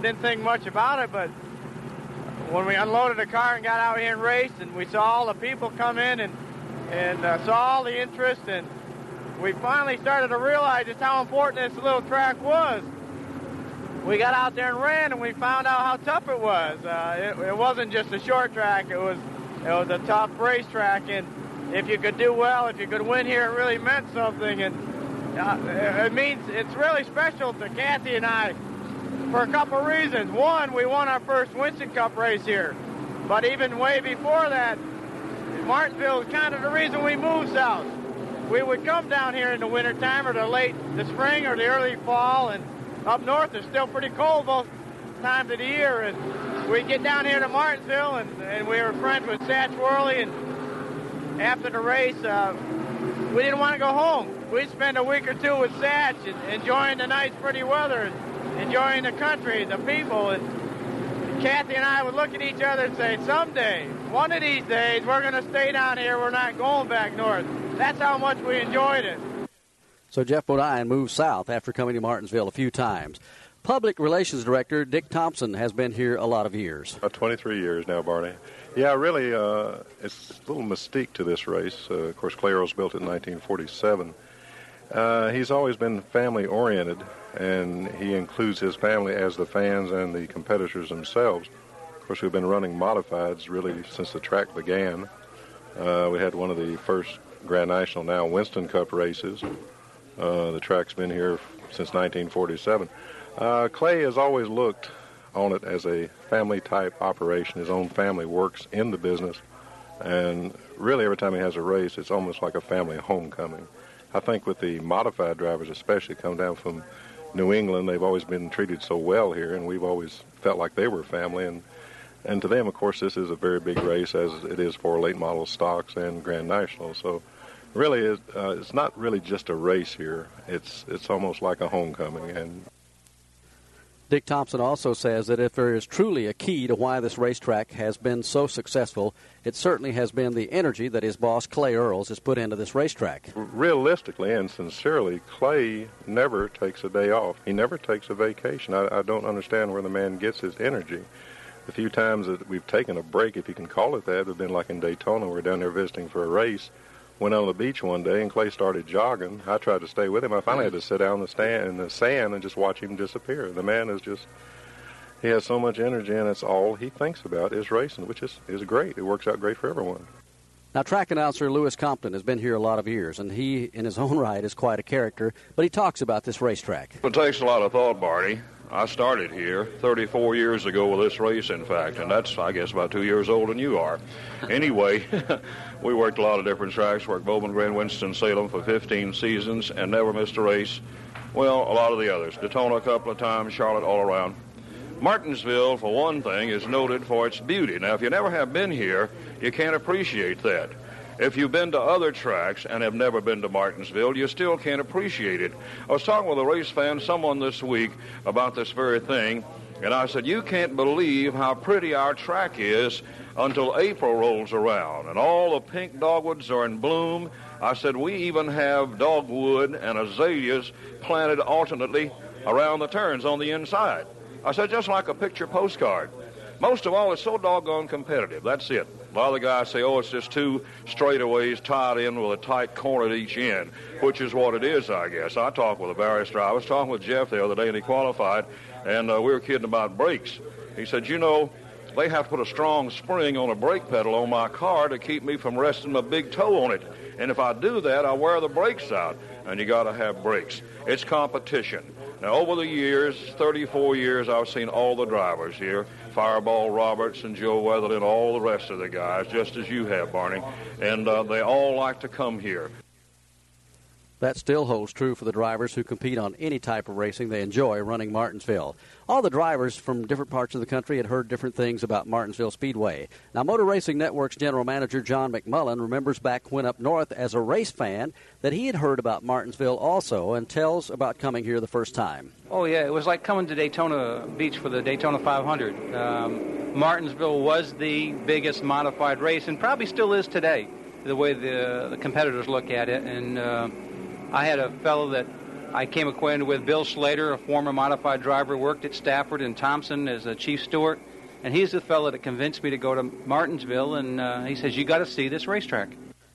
didn't think much about it. But when we unloaded the car and got out here and raced, and we saw all the people come in and and uh, saw all the interest, and we finally started to realize just how important this little track was. We got out there and ran, and we found out how tough it was. Uh, it, it wasn't just a short track; it was it was a tough racetrack, and if you could do well, if you could win here, it really meant something. And uh, it means it's really special to Kathy and I for a couple reasons. One, we won our first Winston Cup race here, but even way before that, Martinsville is kind of the reason we moved south. We would come down here in the wintertime or the late the spring or the early fall, and up north it's still pretty cold both times of the year. And we'd get down here to Martinsville, and, and we were friends with Satch Worley. And after the race, uh, we didn't want to go home. We'd spend a week or two with Satch and enjoying the nice, pretty weather, and enjoying the country, the people. And Kathy and I would look at each other and say, someday, one of these days, we're going to stay down here. We're not going back north. That's how much we enjoyed it. So Geoff Bodine moved south after coming to Martinsville a few times. Public Relations Director Dick Thompson has been here a lot of years. About 23 years now, Barney. Yeah, really, uh, it's a little mystique to this race. Uh, of course, Clay Earles built in 1947. Uh, he's always been family oriented, and he includes his family as the fans and the competitors themselves. Of course, we've been running modifieds really since the track began. Uh, we had one of the first Grand National, now Winston Cup races. Uh, the track's been here since 1947. Uh, Clay has always looked on it as a family type operation. His own family works in the business, and really every time he has a race, it's almost like a family homecoming. I think with the modified drivers, especially come down from New England, they've always been treated so well here, and we've always felt like they were family. And and to them, of course, this is a very big race, as it is for late model stocks and Grand National. So, really, it, uh, it's not really just a race here. It's it's almost like a homecoming, and Dick Thompson also says that if there is truly a key to why this racetrack has been so successful, it certainly has been the energy that his boss Clay Earles has put into this racetrack. realistically and sincerely, Clay never takes a day off. He never takes a vacation. I, I don't understand where the man gets his energy. The few times that we've taken a break, if you can call it that, have been like in Daytona. We were down there visiting for a race. Went on the beach one day, and Clay started jogging. I tried to stay with him. I finally had to sit down in the, stand, in the sand and just watch him disappear. The man is just, he has so much energy, and it's all he thinks about is racing, which is, is great. It works out great for everyone. Now, track announcer Lewis Compton has been here a lot of years, and he, in his own right, is quite a character, but he talks about this racetrack. It takes a lot of thought, Barney. I started here 34 years ago with this race, in fact, and that's, I guess, about two years older than you are. Anyway, we worked a lot of different tracks, worked Bowman, Grand Winston, Salem for 15 seasons, and never missed a race. Well, a lot of the others. Daytona a couple of times, Charlotte all around. Martinsville, for one thing, is noted for its beauty. Now, if you never have been here, You can't appreciate that. If you've been to other tracks and have never been to Martinsville, you still can't appreciate it. I was talking with a race fan, someone this week, about this very thing, and I said, You can't believe how pretty our track is until April rolls around and all the pink dogwoods are in bloom. I said, We even have dogwood and azaleas planted alternately around the turns on the inside. I said, Just like a picture postcard. Most of all, it's so doggone competitive. That's it. A lot of the guys say, oh, it's just two straightaways tied in with a tight corner at each end, which is what it is, I guess. I talked with a driver. I was talking with Jeff the other day, and he qualified, and uh, we were kidding about brakes. He said, you know, they have to put a strong spring on a brake pedal on my car to keep me from resting my big toe on it. And if I do that, I wear the brakes out. And you got to have brakes. It's competition. Now, over the years, 34 years, I've seen all the drivers here. Fireball Roberts and Joe Weatherly and all the rest of the guys, just as you have, Barney. And uh, they all like to come here. That still holds true for the drivers who compete on any type of racing they enjoy running Martinsville. All the drivers from different parts of the country had heard different things about Martinsville Speedway. Now, Motor Racing Network's general manager John McMullen remembers back when up north as a race fan that he had heard about Martinsville also and tells about coming here the first time. Oh, yeah, it was like coming to Daytona Beach for the Daytona 500. Um, Martinsville was the biggest modified race and probably still is today, the way the, the competitors look at it. And uh, I had a fellow that I came acquainted with, Bill Slater, a former modified driver, worked at Stafford and Thompson as a chief steward. And he's the fellow that convinced me to go to Martinsville. And uh, he says, You got to see this racetrack.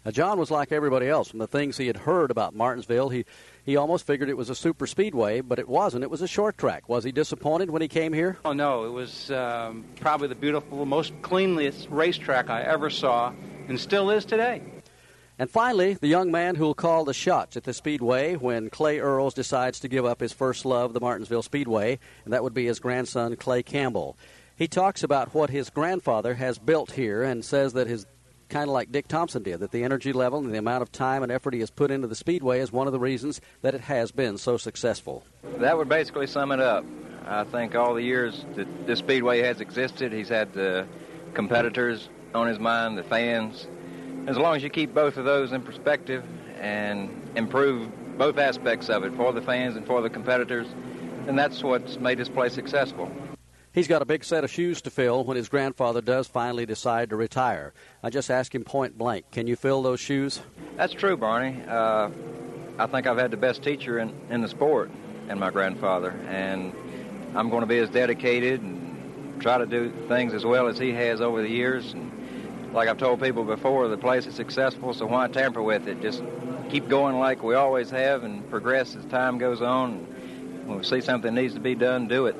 Now, John was like everybody else. From the things he had heard about Martinsville, he, he almost figured it was a super speedway, but it wasn't. It was a short track. Was he disappointed when he came here? Oh, no. It was um, probably the beautiful, most cleanliest racetrack I ever saw, and still is today. And finally, the young man who will call the shots at the Speedway when Clay Earles decides to give up his first love, the Martinsville Speedway, and that would be his grandson, Clay Campbell. He talks about what his grandfather has built here and says that his kind of like Dick Thompson did, that the energy level and the amount of time and effort he has put into the Speedway is one of the reasons that it has been so successful. That would basically sum it up. I think all the years that this Speedway has existed, he's had the competitors on his mind, the fans, as long as you keep both of those in perspective and improve both aspects of it for the fans and for the competitors, then that's what's made this place successful. He's got a big set of shoes to fill when his grandfather does finally decide to retire. I just asked him point blank, can you fill those shoes? That's true, Barney. Uh, I think I've had the best teacher in, in the sport in my grandfather, and I'm going to be as dedicated and try to do things as well as he has over the years. And like I've told people before, the place is successful, so why tamper with it? Just keep going like we always have and progress as time goes on. When we see something needs to be done, do it.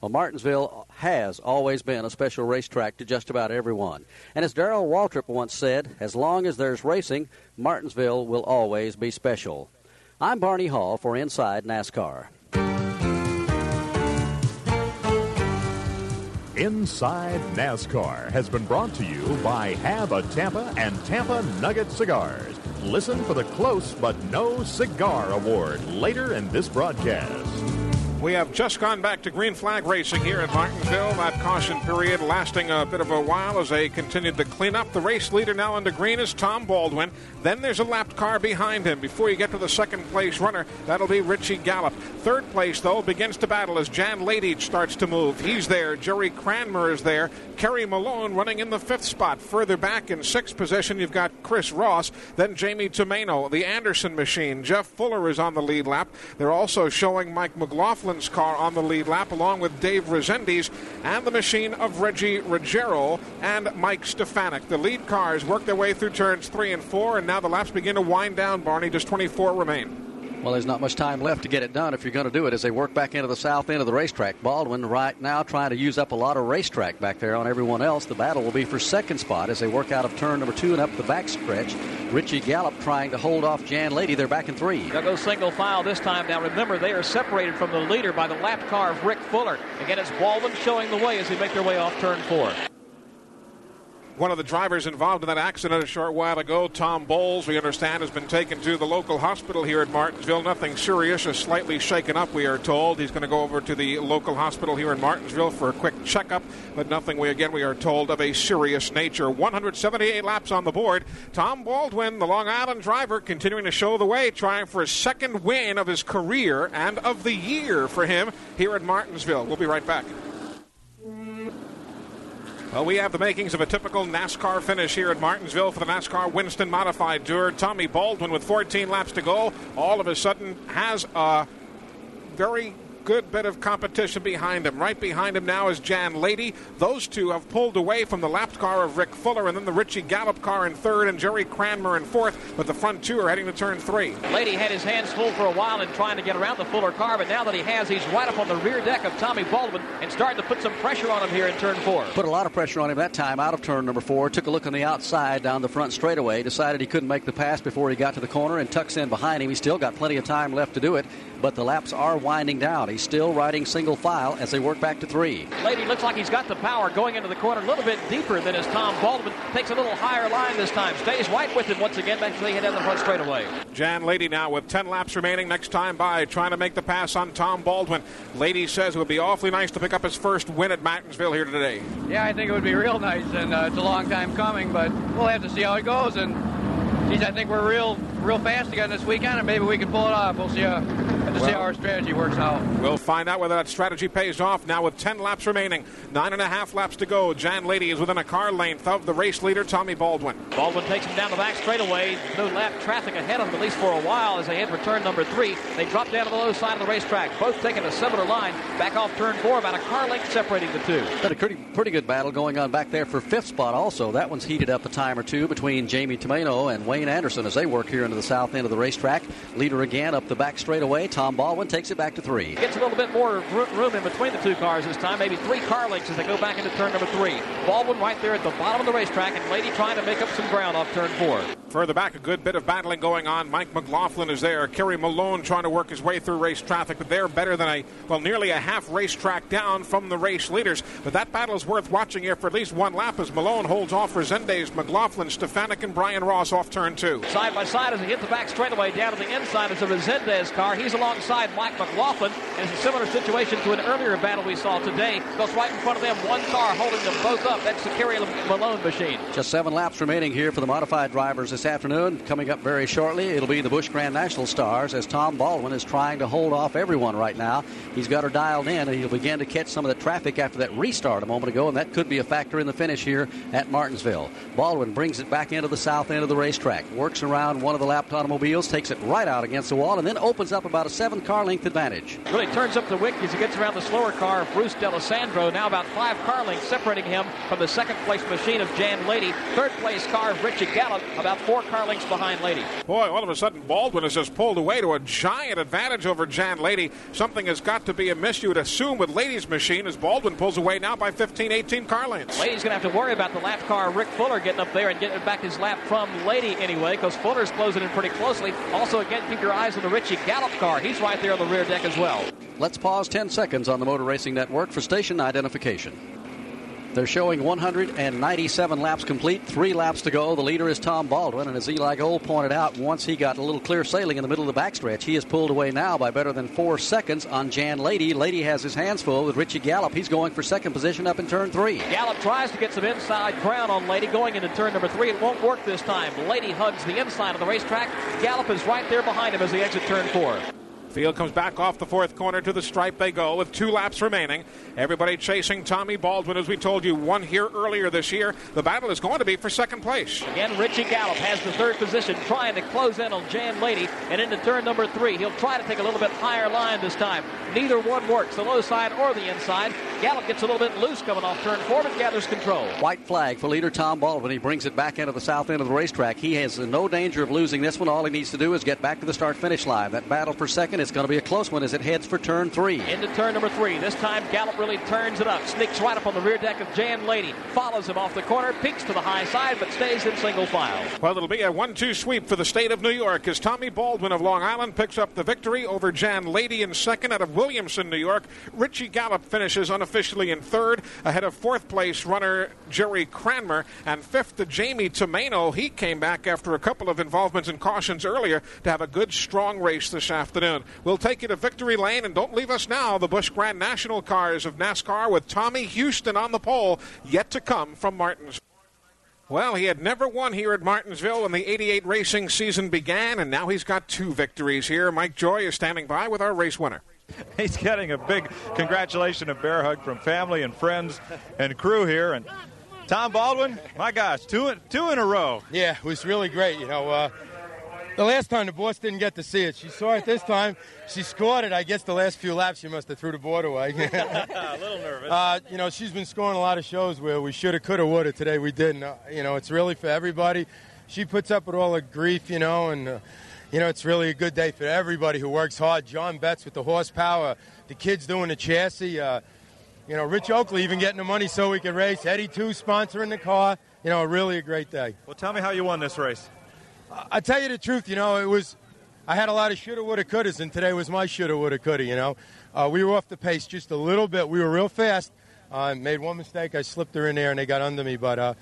Well, Martinsville has always been a special racetrack to just about everyone. And as Darrell Waltrip once said, as long as there's racing, Martinsville will always be special. I'm Barney Hall for Inside NASCAR. Inside NASCAR has been brought to you by Havatampa and Tampa Nugget Cigars. Listen for the Close But No Cigar Award later in this broadcast. We have just gone back to green flag racing here at Martinsville. That caution period lasting a bit of a while as they continued to clean up. The race leader now into green is Tom Baldwin. Then there's a lapped car behind him. Before you get to the second place runner, that'll be Richie Gallup. Third place, though, begins to battle as Jan Leaty starts to move. He's there. Jerry Cranmer is there. Kerry Malone running in the fifth spot. Further back in sixth position, you've got Chris Ross. Then Jamie Tomaino, the Anderson machine. Jeff Fuller is on the lead lap. They're also showing Mike McLaughlin Coughlin's car on the lead lap, along with Dave Rezendes and the machine of Reggie Ruggiero and Mike Stefanik. The lead cars work their way through turns three and four, and now the laps begin to wind down, Barney. Just 24 remain. Well, there's not much time left to get it done if you're going to do it as they work back into the south end of the racetrack. Baldwin right now trying to use up a lot of racetrack back there on everyone else. The battle will be for second spot as they work out of turn number two and up the back stretch. Richie Gallup trying to hold off Jan Leaty. They're back in three. They'll go single file this time. Now remember, they are separated from the leader by the lap car of Rick Fuller. Again, it's Baldwin showing the way as they make their way off turn four. One of the drivers involved in that accident a short while ago, Tom Bowles, we understand, has been taken to the local hospital here at Martinsville. Nothing serious, just slightly shaken up, we are told. He's going to go over to the local hospital here in Martinsville for a quick checkup, but nothing, we again, we are told, of a serious nature. 178 laps on the board. Tom Baldwin, the Long Island driver, continuing to show the way, trying for a second win of his career and of the year for him here at Martinsville. We'll be right back. Well, we have the makings of a typical NASCAR finish here at Martinsville for the NASCAR Winston Modified Tour. Tommy Baldwin, with 14 laps to go, all of a sudden has a very good bit of competition behind him. Right behind him now is Jan Leaty. Those two have pulled away from the lapped car of Rick Fuller and then the Richie Gallup car in third and Jerry Cranmer in fourth, but the front two are heading to turn three. Leaty had his hands full for a while in trying to get around the Fuller car, but now that he has, he's right up on the rear deck of Tommy Baldwin and starting to put some pressure on him here in turn four. Put a lot of pressure on him that time out of turn number four. Took a look on the outside down the front straightaway. Decided he couldn't make the pass before he got to the corner and tucks in behind him. He's still got plenty of time left to do it, but the laps are winding down. He's still riding single file as they work back to three. Leaty looks like he's got the power going into the corner a little bit deeper than his Tom Baldwin. Takes a little higher line this time. Stays right with him once again back to the head down the front straightaway. Jan Leaty now with 10 laps remaining. Next time by, trying to make the pass on Tom Baldwin. Leaty says it would be awfully nice to pick up his first win at Martinsville here today. Yeah, I think it would be real nice, and uh, it's a long time coming, but we'll have to see how it goes. And geez, I think we're real, real fast again this weekend, and maybe we can pull it off. We'll see. Uh, have to see how our strategy works out. We'll find out whether that strategy pays off now with 10 laps remaining. Nine and a half laps to go. Jan Leaty is within a car length of the race leader, Tommy Baldwin. Baldwin takes him down the back straightaway. No lap traffic ahead of him, at least for a while, as they head for turn number three. They drop down to the low side of the racetrack, both taking a similar line. Back off turn four, about a car length separating the two. Been a pretty, pretty good battle going on back there for fifth spot also. That one's heated up a time or two between Jamie Tomaino and Wayne Anderson as they work here into the south end of the racetrack. Leader again up the back straightaway. Tom Baldwin takes it back to three. Gets a little bit more room in between the two cars this time, maybe three car lengths as they go back into turn number three. Baldwin right there at the bottom of the racetrack, and Leaty trying to make up some ground off turn four. Further back, a good bit of battling going on. Mike McLaughlin is there. Kerry Malone trying to work his way through race traffic, but they're better than a, well, nearly a half racetrack down from the race leaders. But that battle is worth watching here for at least one lap as Malone holds off Rezendes, McLaughlin, Stefanik, and Brian Ross off turn two. Side by side as he hit the back straightaway down to the inside is a Rezendes car. He's alongside Mike McLaughlin. And it's a similar situation to an earlier battle we saw today. Goes right in front of them, one car holding them both up. That's the Kerry Malone machine. Just seven laps remaining here for the modified drivers this afternoon. Coming up very shortly, it'll be the Busch Grand National Stars as Tom Baldwin is trying to hold off everyone right now. He's got her dialed in, and he'll begin to catch some of the traffic after that restart a moment ago, and that could be a factor in the finish here at Martinsville. Baldwin brings it back into the south end of the racetrack, works around one of the lapped automobiles, takes it right out against the wall, and then opens up about a seven car length advantage. Really turns up the wick as he gets around the slower car of Bruce D'Alessandro. Now about five car lengths separating him from the second place machine of Jan Leaty. Third place car of Richie Gallup, about four car lengths behind Leaty. Boy, all of a sudden Baldwin has just pulled away to a giant advantage over Jan Leaty. Something has got to be amiss, you would assume, with Leaty's machine as Baldwin pulls away now by 15, 18 car lengths. Leaty's going to have to worry about the lap car, Rick Fuller, getting up there and getting back his lap from Leaty anyway, because Fuller's closing in pretty closely. Also, again, keep your eyes on the Richie Gallup car. He's right there on the rear deck as well. Let's pause 10 seconds on the Motor Racing Network for station identification. They're showing 197 laps complete, three laps to go. The leader is Tom Baldwin, and as Eli Gold pointed out, once he got a little clear sailing in the middle of the backstretch, he has pulled away now by better than four seconds on Jan Leaty. Leaty has his hands full with Richie Gallup. He's going for second position up in turn three. Gallup tries to get some inside ground on Leaty going into turn number three. It won't work this time. Leaty hugs the inside of the racetrack. Gallup is right there behind him as they exit turn four. Field comes back off the fourth corner to the stripe they go with two laps remaining. Everybody chasing Tommy Baldwin, as we told you, one here earlier this year. The battle is going to be for second place. Again, Richie Gallup has the third position, trying to close in on Jan Leaty and into turn number three. He'll try to take a little bit higher line this time. Neither one works, the low side or the inside. Gallup gets a little bit loose coming off turn four, but gathers control. White flag for leader Tom Baldwin. He brings it back into the south end of the racetrack. He has no danger of losing this one. All he needs to do is get back to the start finish line. That battle for second is going to be a close one as it heads for turn three. Into turn number three. This time Gallup really turns it up. Sneaks right up on the rear deck of Jan Leaty. Follows him off the corner. Peaks to the high side, but stays in single file. Well, it'll be a one-two sweep for the state of New York as Tommy Baldwin of Long Island picks up the victory over Jan Leaty in second out of Williamson, New York. Richie Gallup finishes unofficially in third, ahead of fourth place runner Jerry Cranmer, and fifth, to Jamie Tomaino. He came back after a couple of involvements and cautions earlier to have a good, strong race this afternoon. We'll take you to victory lane, and don't leave us now. The Busch Grand National cars of NASCAR with Tommy Houston on the pole, yet to come from Martins. Well, he had never won here at Martinsville when the 88 racing season began, and now he's got two victories here. Mike Joy is standing by with our race winner. He's getting a big congratulation and bear hug from family and friends and crew here. And Tom Baldwin, my gosh, two in, two in a row. Yeah, it was really great. You know, uh, the last time the boss didn't get to see it. She saw it this time. She scored it. I guess the last few laps she must have threw the board away. a little nervous. Uh, you know, she's been scoring a lot of shows where we should have, could have, would have. Today we didn't. Uh, you know, it's really for everybody. She puts up with all the grief, you know, and. Uh, you know, it's really a good day for everybody who works hard. John Betts with the horsepower, the kids doing the chassis. Uh, you know, Rich Oakley even getting the money so we could race. Eddie too sponsoring the car. You know, really a great day. Well, tell me how you won this race. I tell you the truth, you know, it was. I had a lot of shoulda, woulda, couldas, and today was my shoulda, woulda, coulda. You know, uh, we were off the pace just a little bit. We were real fast. I uh, made one mistake. I slipped her in there, and they got under me. But uh,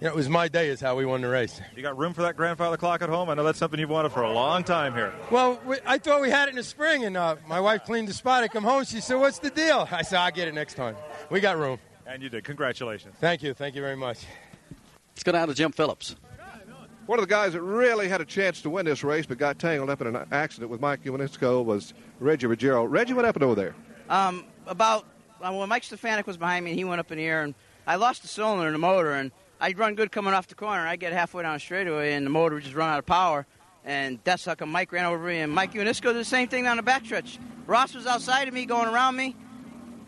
you know, it was my day. Is how we won the race. You got room for that grandfather clock at home? I know that's something you've wanted for a long time here. Well, we, I thought we had it in the spring, and uh, my wife cleaned the spot. I come home. She said, "What's the deal?" I said, "I'll get it next time." We got room. And you did. Congratulations. Thank you. Thank you very much. Let's go down to Jim Phillips. One of the guys that really had a chance to win this race but got tangled up in an accident with Mike Ewanitsko was Reggie Ruggiero. Reggie, what happened over there? Um, about uh, when Mike Stefanik was behind me and he went up in the air, and I lost the cylinder in the motor, and I'd run good coming off the corner. I get halfway down the straightaway, and the motor would just run out of power. And that's how Mike ran over me, and Mike Ewanitsko did the same thing down the backstretch. Ross was outside of me, going around me,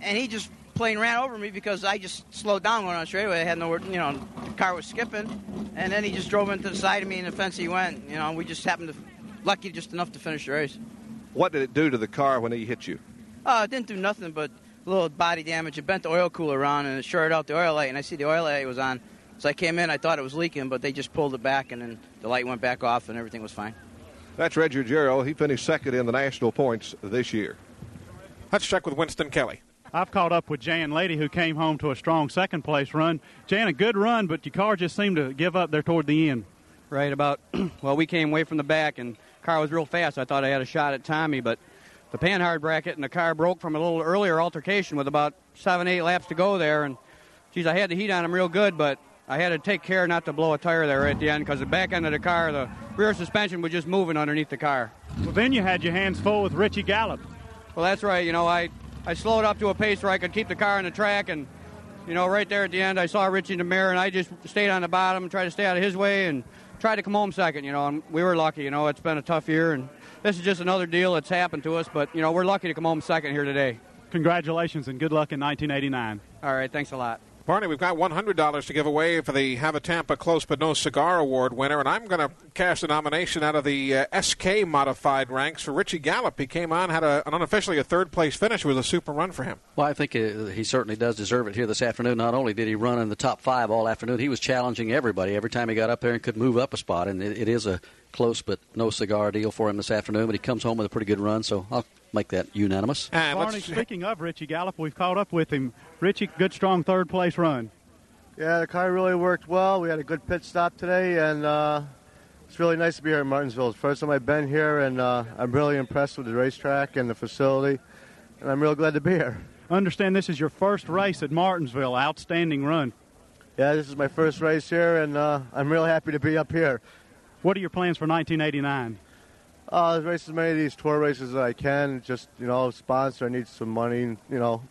and he just plain ran over me because I just slowed down going on the straightaway. I had nowhere, you know, the car was skipping, and then he just drove into the side of me, and the fence he went. You know, we just happened to, lucky just enough to finish the race. What did it do to the car when he hit you? Uh, it didn't do nothing but a little body damage. It bent the oil cooler around and it shorted out the oil light, and I see the oil light was on. So I came in, I thought it was leaking, but they just pulled it back, and then the light went back off, and everything was fine. That's Reggie Ruggiero. He finished second in the national points this year. Let's check with Winston Kelly. I've caught up with Jan Leaty, who came home to a strong second place run. Jan, a good run, but your car just seemed to give up there toward the end. Right about, well, we came way from the back, and car was real fast. I thought I had a shot at Tommy, but the panhard bracket and the car broke from a little earlier altercation with about seven, eight laps to go there. And, geez, I had the heat on him real good, but I had to take care not to blow a tire there at the end because the back end of the car, the rear suspension was just moving underneath the car. Well, then you had your hands full with Richie Gallup. Well, that's right. You know, I, I slowed up to a pace where I could keep the car on the track, and, you know, right there at the end, I saw Richie mirror, and I just stayed on the bottom, and tried to stay out of his way, and tried to come home second, you know, and we were lucky. You know, it's been a tough year, and this is just another deal that's happened to us, but, you know, we're lucky to come home second here today. Congratulations and good luck in 1989. All right, thanks a lot. Barney, we've got $100 to give away for the Havatampa Close But No Cigar Award winner, and I'm going to cast a nomination out of the uh, SK modified ranks for Richie Gallup. He came on, had a, an unofficially a third place finish. It was a super run for him. Well, I think uh, he certainly does deserve it here this afternoon. Not only did he run in the top five all afternoon, he was challenging everybody every time he got up there and could move up a spot, and it, it is a close but no cigar deal for him this afternoon. But he comes home with a pretty good run, so I'll make that unanimous. And Barney, speaking of Richie Gallup, we've caught up with him. Richie, good strong third place run. Yeah, the car really worked well. We had a good pit stop today, and uh, it's really nice to be here in Martinsville. It's the first time I've been here, and uh, I'm really impressed with the racetrack and the facility, and I'm real glad to be here. Understand this is your first race at Martinsville. Outstanding run. Yeah, this is my first race here, and uh, I'm real happy to be up here. What are your plans for 1989? Uh, race as many of these tour races as I can. Just you know, sponsor. I need some money. You know,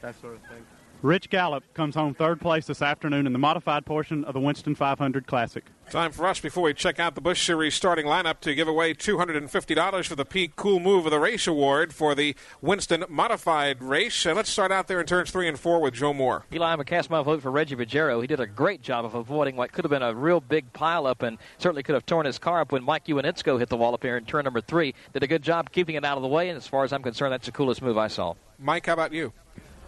that sort of thing. Rich Gallup comes home third place this afternoon in the modified portion of the Winston 500 Classic. Time for us, before we check out the Busch Series starting lineup, to give away $250 for the Peak Cool Move of the Race Award for the Winston Modified Race. Uh, let's start out there in turns three and four with Joe Moore. Eli, I'm a cast my vote for Reggie Ruggiero. He did a great job of avoiding what could have been a real big pileup and certainly could have torn his car up when Mike Ewanitsko hit the wall up here in turn number three. Did a good job keeping it out of the way, and as far as I'm concerned, that's the coolest move I saw. Mike, how about you?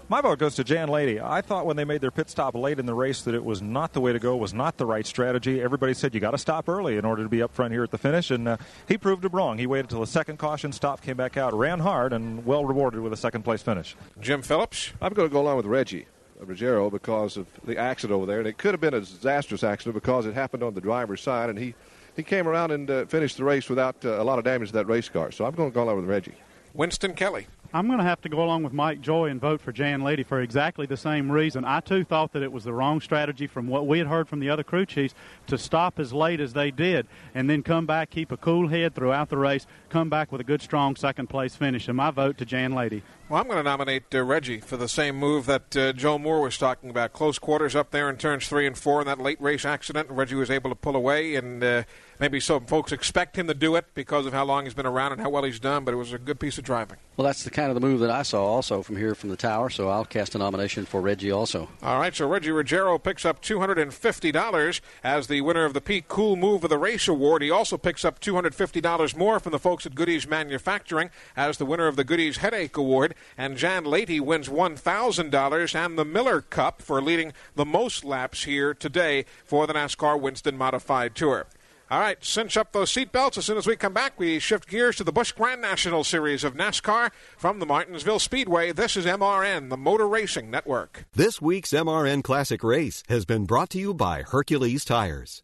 My vote goes to Jan Leaty. I thought when they made their pit stop late in the race that it was not the way to go, was not the right strategy. Everybody said you got to stop early in order to be up front here at the finish, and uh, he proved them wrong. He waited until the second caution stop, came back out, ran hard, and well rewarded with a second place finish. Jim Phillips? I'm going to go along with Reggie. Ruggiero because of the accident over there, and it could have been a disastrous accident because it happened on the driver's side, and he, he came around and uh, finished the race without uh, a lot of damage to that race car. So I'm going to go along with Reggie. Winston Kelly. I'm going to have to go along with Mike Joy and vote for Jan Leaty for exactly the same reason. I too thought that it was the wrong strategy from what we had heard from the other crew chiefs to stop as late as they did and then come back, keep a cool head throughout the race, come back with a good, strong second place finish. And my vote to Jan Leaty. Well, I'm going to nominate uh, Reggie for the same move that uh, Joe Moore was talking about. Close quarters up there in turns three and four in that late race accident. Reggie was able to pull away, and uh, maybe some folks expect him to do it because of how long he's been around and how well he's done, but it was a good piece of driving. Well, that's the kind of the move that I saw also from here from the tower, so I'll cast a nomination for Reggie also. All right, so Reggie Ruggiero picks up $250 as the winner of the Peak Cool Move of the Race Award. He also picks up $250 more from the folks at Goody's Manufacturing as the winner of the Goody's Headache Award. And Jan Leaty wins $1,000 and the Miller Cup for leading the most laps here today for the NASCAR Winston Modified Tour. All right, cinch up those seatbelts. As soon as we come back, we shift gears to the Busch Grand National Series of NASCAR from the Martinsville Speedway. This is MRN, the Motor Racing Network. This week's MRN Classic Race has been brought to you by Hercules Tires.